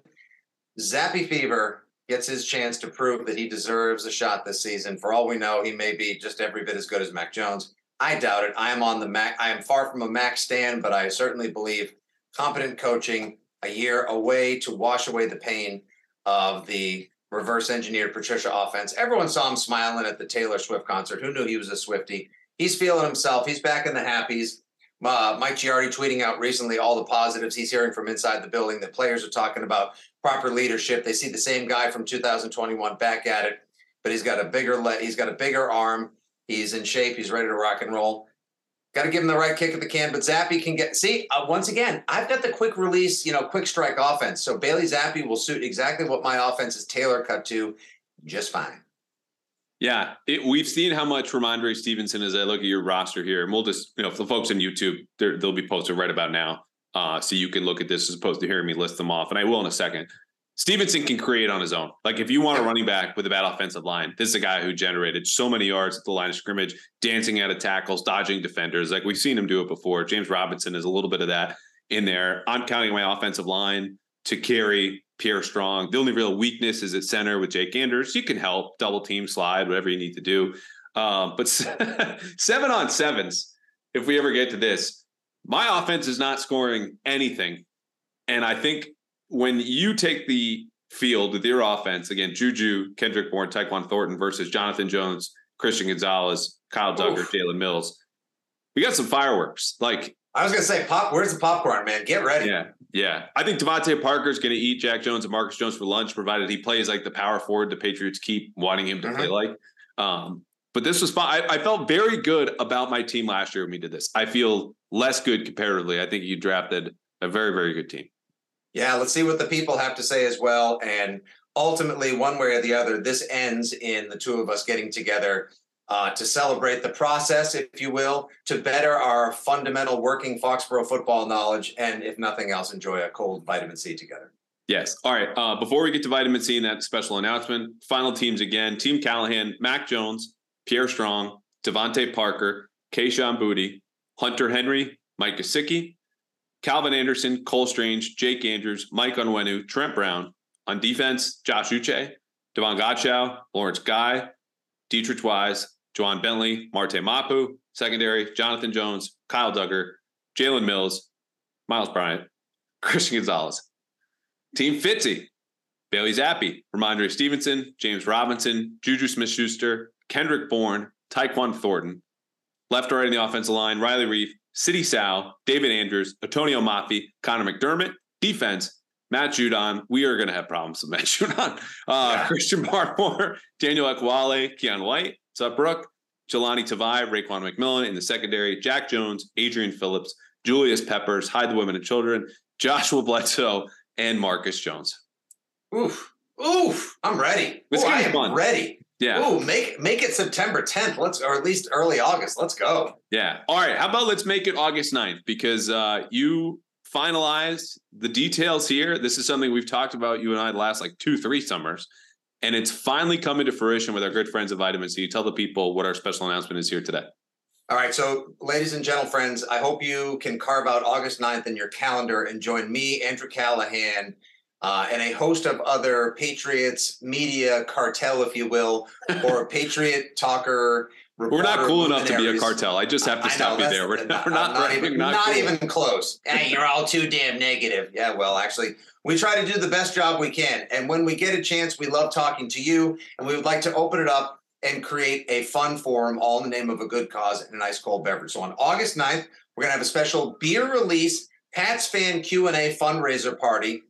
Zappe Fever gets his chance to prove that he deserves a shot this season. For all we know, he may be just every bit as good as Mac Jones. I doubt it. I am on the Mac. I am far from a Mac stand, but I certainly believe competent coaching, a year away to wash away the pain of the reverse engineered Patricia offense. Everyone saw him smiling at the Taylor Swift concert. Who knew he was a Swifty? He's feeling himself. He's back in the happies. Uh, Mike Giardi tweeting out recently all the positives he's hearing from inside the building. that players are talking about proper leadership. They see the same guy from 2021 back at it, but he's got a bigger le- he's got a bigger arm. He's in shape. He's ready to rock and roll. Got to give him the right kick at the can, but Zappe can get. See, uh, once again, I've got the quick release, you know, quick strike offense. So Bailey Zappe will suit exactly what my offense is tailor cut to, just fine. Yeah, it, we've seen how much Rhamondre Stevenson as I look at your roster here, and we'll just you know for the folks on YouTube, they'll be posted right about now, uh, so you can look at this as opposed to hearing me list them off, and I will in a second. Stevenson can create on his own. Like if you want a running back with a bad offensive line, this is a guy who generated so many yards at the line of scrimmage, dancing out of tackles, dodging defenders. Like we've seen him do it before. James Robinson is a little bit of that in there. I'm counting my offensive line to carry Pierre Strong. The only real weakness is at center with Jake Anders. You can help double team, slide, whatever you need to do. Um, but seven on sevens, if we ever get to this, my offense is not scoring anything. And I think when you take the field with your offense, again, Juju, Kendrick Bourne, Tyquan Thornton versus Jonathan Jones, Christian Gonzalez, Kyle Dugger. Jalen Mills, we got some fireworks. Like, I was gonna say, pop. Where's the popcorn, man? Get ready. yeah, yeah. I think DeVante Parker is going to eat Jack Jones and Marcus Jones for lunch, provided he plays like the power forward the Patriots keep wanting him to play like. Um, but this was fun. I, I felt very good about my team last year when we did this. I feel less good comparatively. I think you drafted a very, very good team. Yeah, let's see what the people have to say as well. And ultimately, one way or the other, this ends in the two of us getting together uh, to celebrate the process, if you will, to better our fundamental working Foxborough football knowledge, and if nothing else, enjoy a cold vitamin C together. Yes. All right. Uh, before we get to vitamin C and that special announcement, final teams again: Team Callahan, Mac Jones, Pierre Strong, DeVante Parker, Kayshon Boutte, Hunter Henry, Mike Gesicki, Calvin Anderson, Cole Strange, Jake Andrews, Mike Onwenu, Trent Brown. On defense, Josh Uche, Davon Godchaux, Lawrence Guy, Deatrich Wise, Ja'Whaun Bentley, Marte Mapu. Secondary, Jonathan Jones, Kyle Dugger, Jalen Mills, Miles Bryant, Christian Gonzalez. Team Fitzy, Bailey Zappe, Rhamondre Stevenson, James Robinson, Juju Smith Schuster, Kendrick Bourne, Tyquan Thornton. Left or right in the offensive line, Riley Reiff, Sidy Sow, David Andrews, Antonio Mafi, Connor McDermott. Defense, Matt Judon. We are going to have problems with Matt Judon. Uh, yeah. Christian Barmore, Daniel Ekuale, Keion White, Sup Brooke, Jahlani Tavai, Raekwon McMillan in the secondary, Jack Jones, Adrian Phillips, Julius Peppers, Hide the Women and Children, Joshua Bledsoe, and Marcus Jones. Oof. Oof. I'm ready. This Ooh, I am fun. ready. Yeah. Ooh, make make it September 10th. Let's or at least early August. Let's go. Yeah. All right. How about let's make it August 9th? Because uh you finalized the details here. This is something we've talked about you and I the last like two, three summers. And it's finally coming to fruition with our good friends at Vitamin C. Tell the people what our special announcement is here today. All right. So, ladies and gentle friends, I hope you can carve out August 9th in your calendar and join me, Andrew Callahan, uh, and a host of other Patriots media cartel, if you will, or a Patriot talker. We're not cool enough to be a cartel. I just have to stop you there. We're, not, we're not, not, even, not, not cool. even close. hey, you're all too damn negative. Yeah, well, actually, we try to do the best job we can. And when we get a chance, we love talking to you, and we would like to open it up and create a fun forum all in the name of a good cause and a nice cold beverage. So on August 9th, we're going to have a special beer release Pats fan Q&A fundraiser party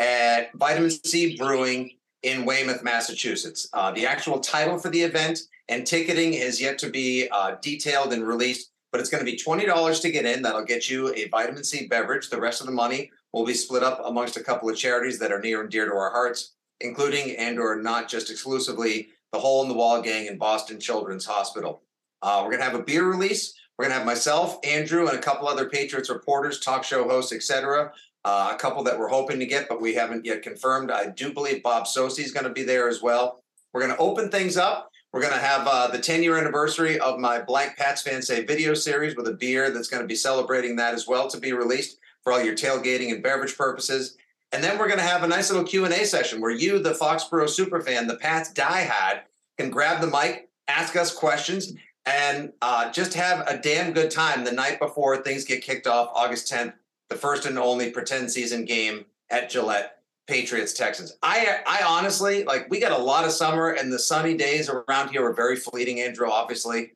at Vitamin C Brewing in Weymouth, Massachusetts. Uh, the actual title for the event and ticketing is yet to be uh, detailed and released, but it's going to be $20 to get in. That'll get you a vitamin C beverage. The rest of the money will be split up amongst a couple of charities that are near and dear to our hearts, including and or not just exclusively the Hole in the Wall Gang in Boston Children's Hospital. Uh, we're going to have a beer release. We're going to have myself, Andrew, and a couple other Patriots reporters, talk show hosts, etc. Uh, a couple that we're hoping to get, but we haven't yet confirmed. I do believe Bob Socci is going to be there as well. We're going to open things up. We're going to have uh, the 10 year anniversary of my Blank Pats Fan Say video series with a beer that's going to be celebrating that as well to be released for all your tailgating and beverage purposes. And then we're going to have a nice little Q&A session where you, the Foxborough superfan, the Pats diehard, can grab the mic, ask us questions, and uh, just have a damn good time the night before things get kicked off August 10th, the first and only pretend season game at Gillette. Patriots Texans. I I honestly like we got a lot of summer and the sunny days around here are very fleeting, Andrew, obviously.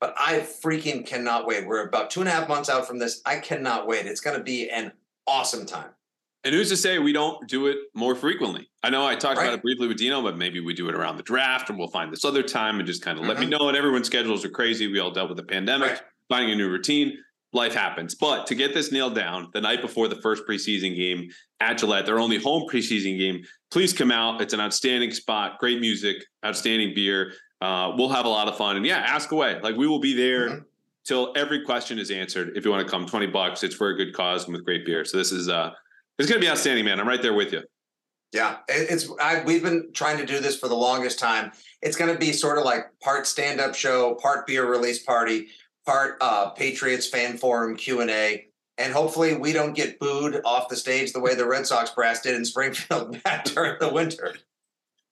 But I freaking cannot wait. We're about two and a half months out from this. I cannot wait. It's gonna be an awesome time. And who's to say we don't do it more frequently? I know I talked right. about it briefly with Dino, but maybe we do it around the draft and we'll find this other time and just kind of mm-hmm. let me mm-hmm. know. And everyone's schedules are crazy. We all dealt with the pandemic, right. finding a new routine. Life happens. But to get this nailed down the night before the first preseason game at Gillette, their only home preseason game, please come out. It's an outstanding spot, great music, outstanding beer. Uh, we'll have a lot of fun. And yeah, ask away. Like we will be there mm-hmm. till every question is answered. If you want to come, 20 bucks. It's for a good cause and with great beer. So this is uh it's going to be outstanding, man. I'm right there with you. Yeah, it's I, we've been trying to do this for the longest time. It's going to be sort of like part stand-up show, part beer release party, part uh, Patriots fan forum Q and A, and hopefully we don't get booed off the stage the way the Red Sox brass did in Springfield back during the winter.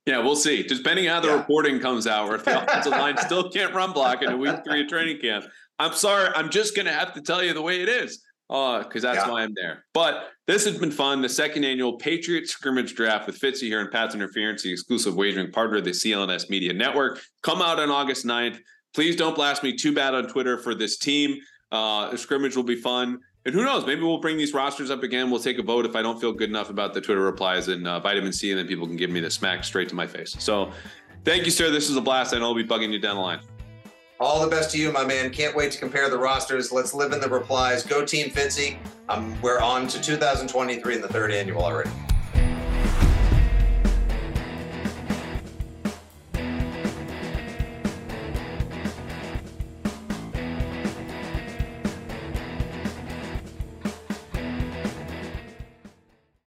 Yeah, we'll see. Depending on how the yeah. reporting comes out, or if the offensive line still can't run block in a week three of training camp. I'm sorry. I'm just going to have to tell you the way it is. Because that's yeah. why I'm there. But this has been fun. The second annual Patriot Scrimmage Draft with Fitzy here in Pats Interference, the exclusive wagering partner of the CLNS Media Network. Come out on August 9th. Please don't blast me too bad on Twitter for this team. Uh, the scrimmage will be fun. And who knows? Maybe we'll bring these rosters up again. We'll take a vote if I don't feel good enough about the Twitter replies and uh, vitamin C, and then people can give me the smack straight to my face. So thank you, sir. This is a blast. I know I'll be bugging you down the line. All the best to you, my man. Can't wait to compare the rosters. Let's live in the replies. Go Team Fitzy. Um, we're on to 2023 in the third annual already.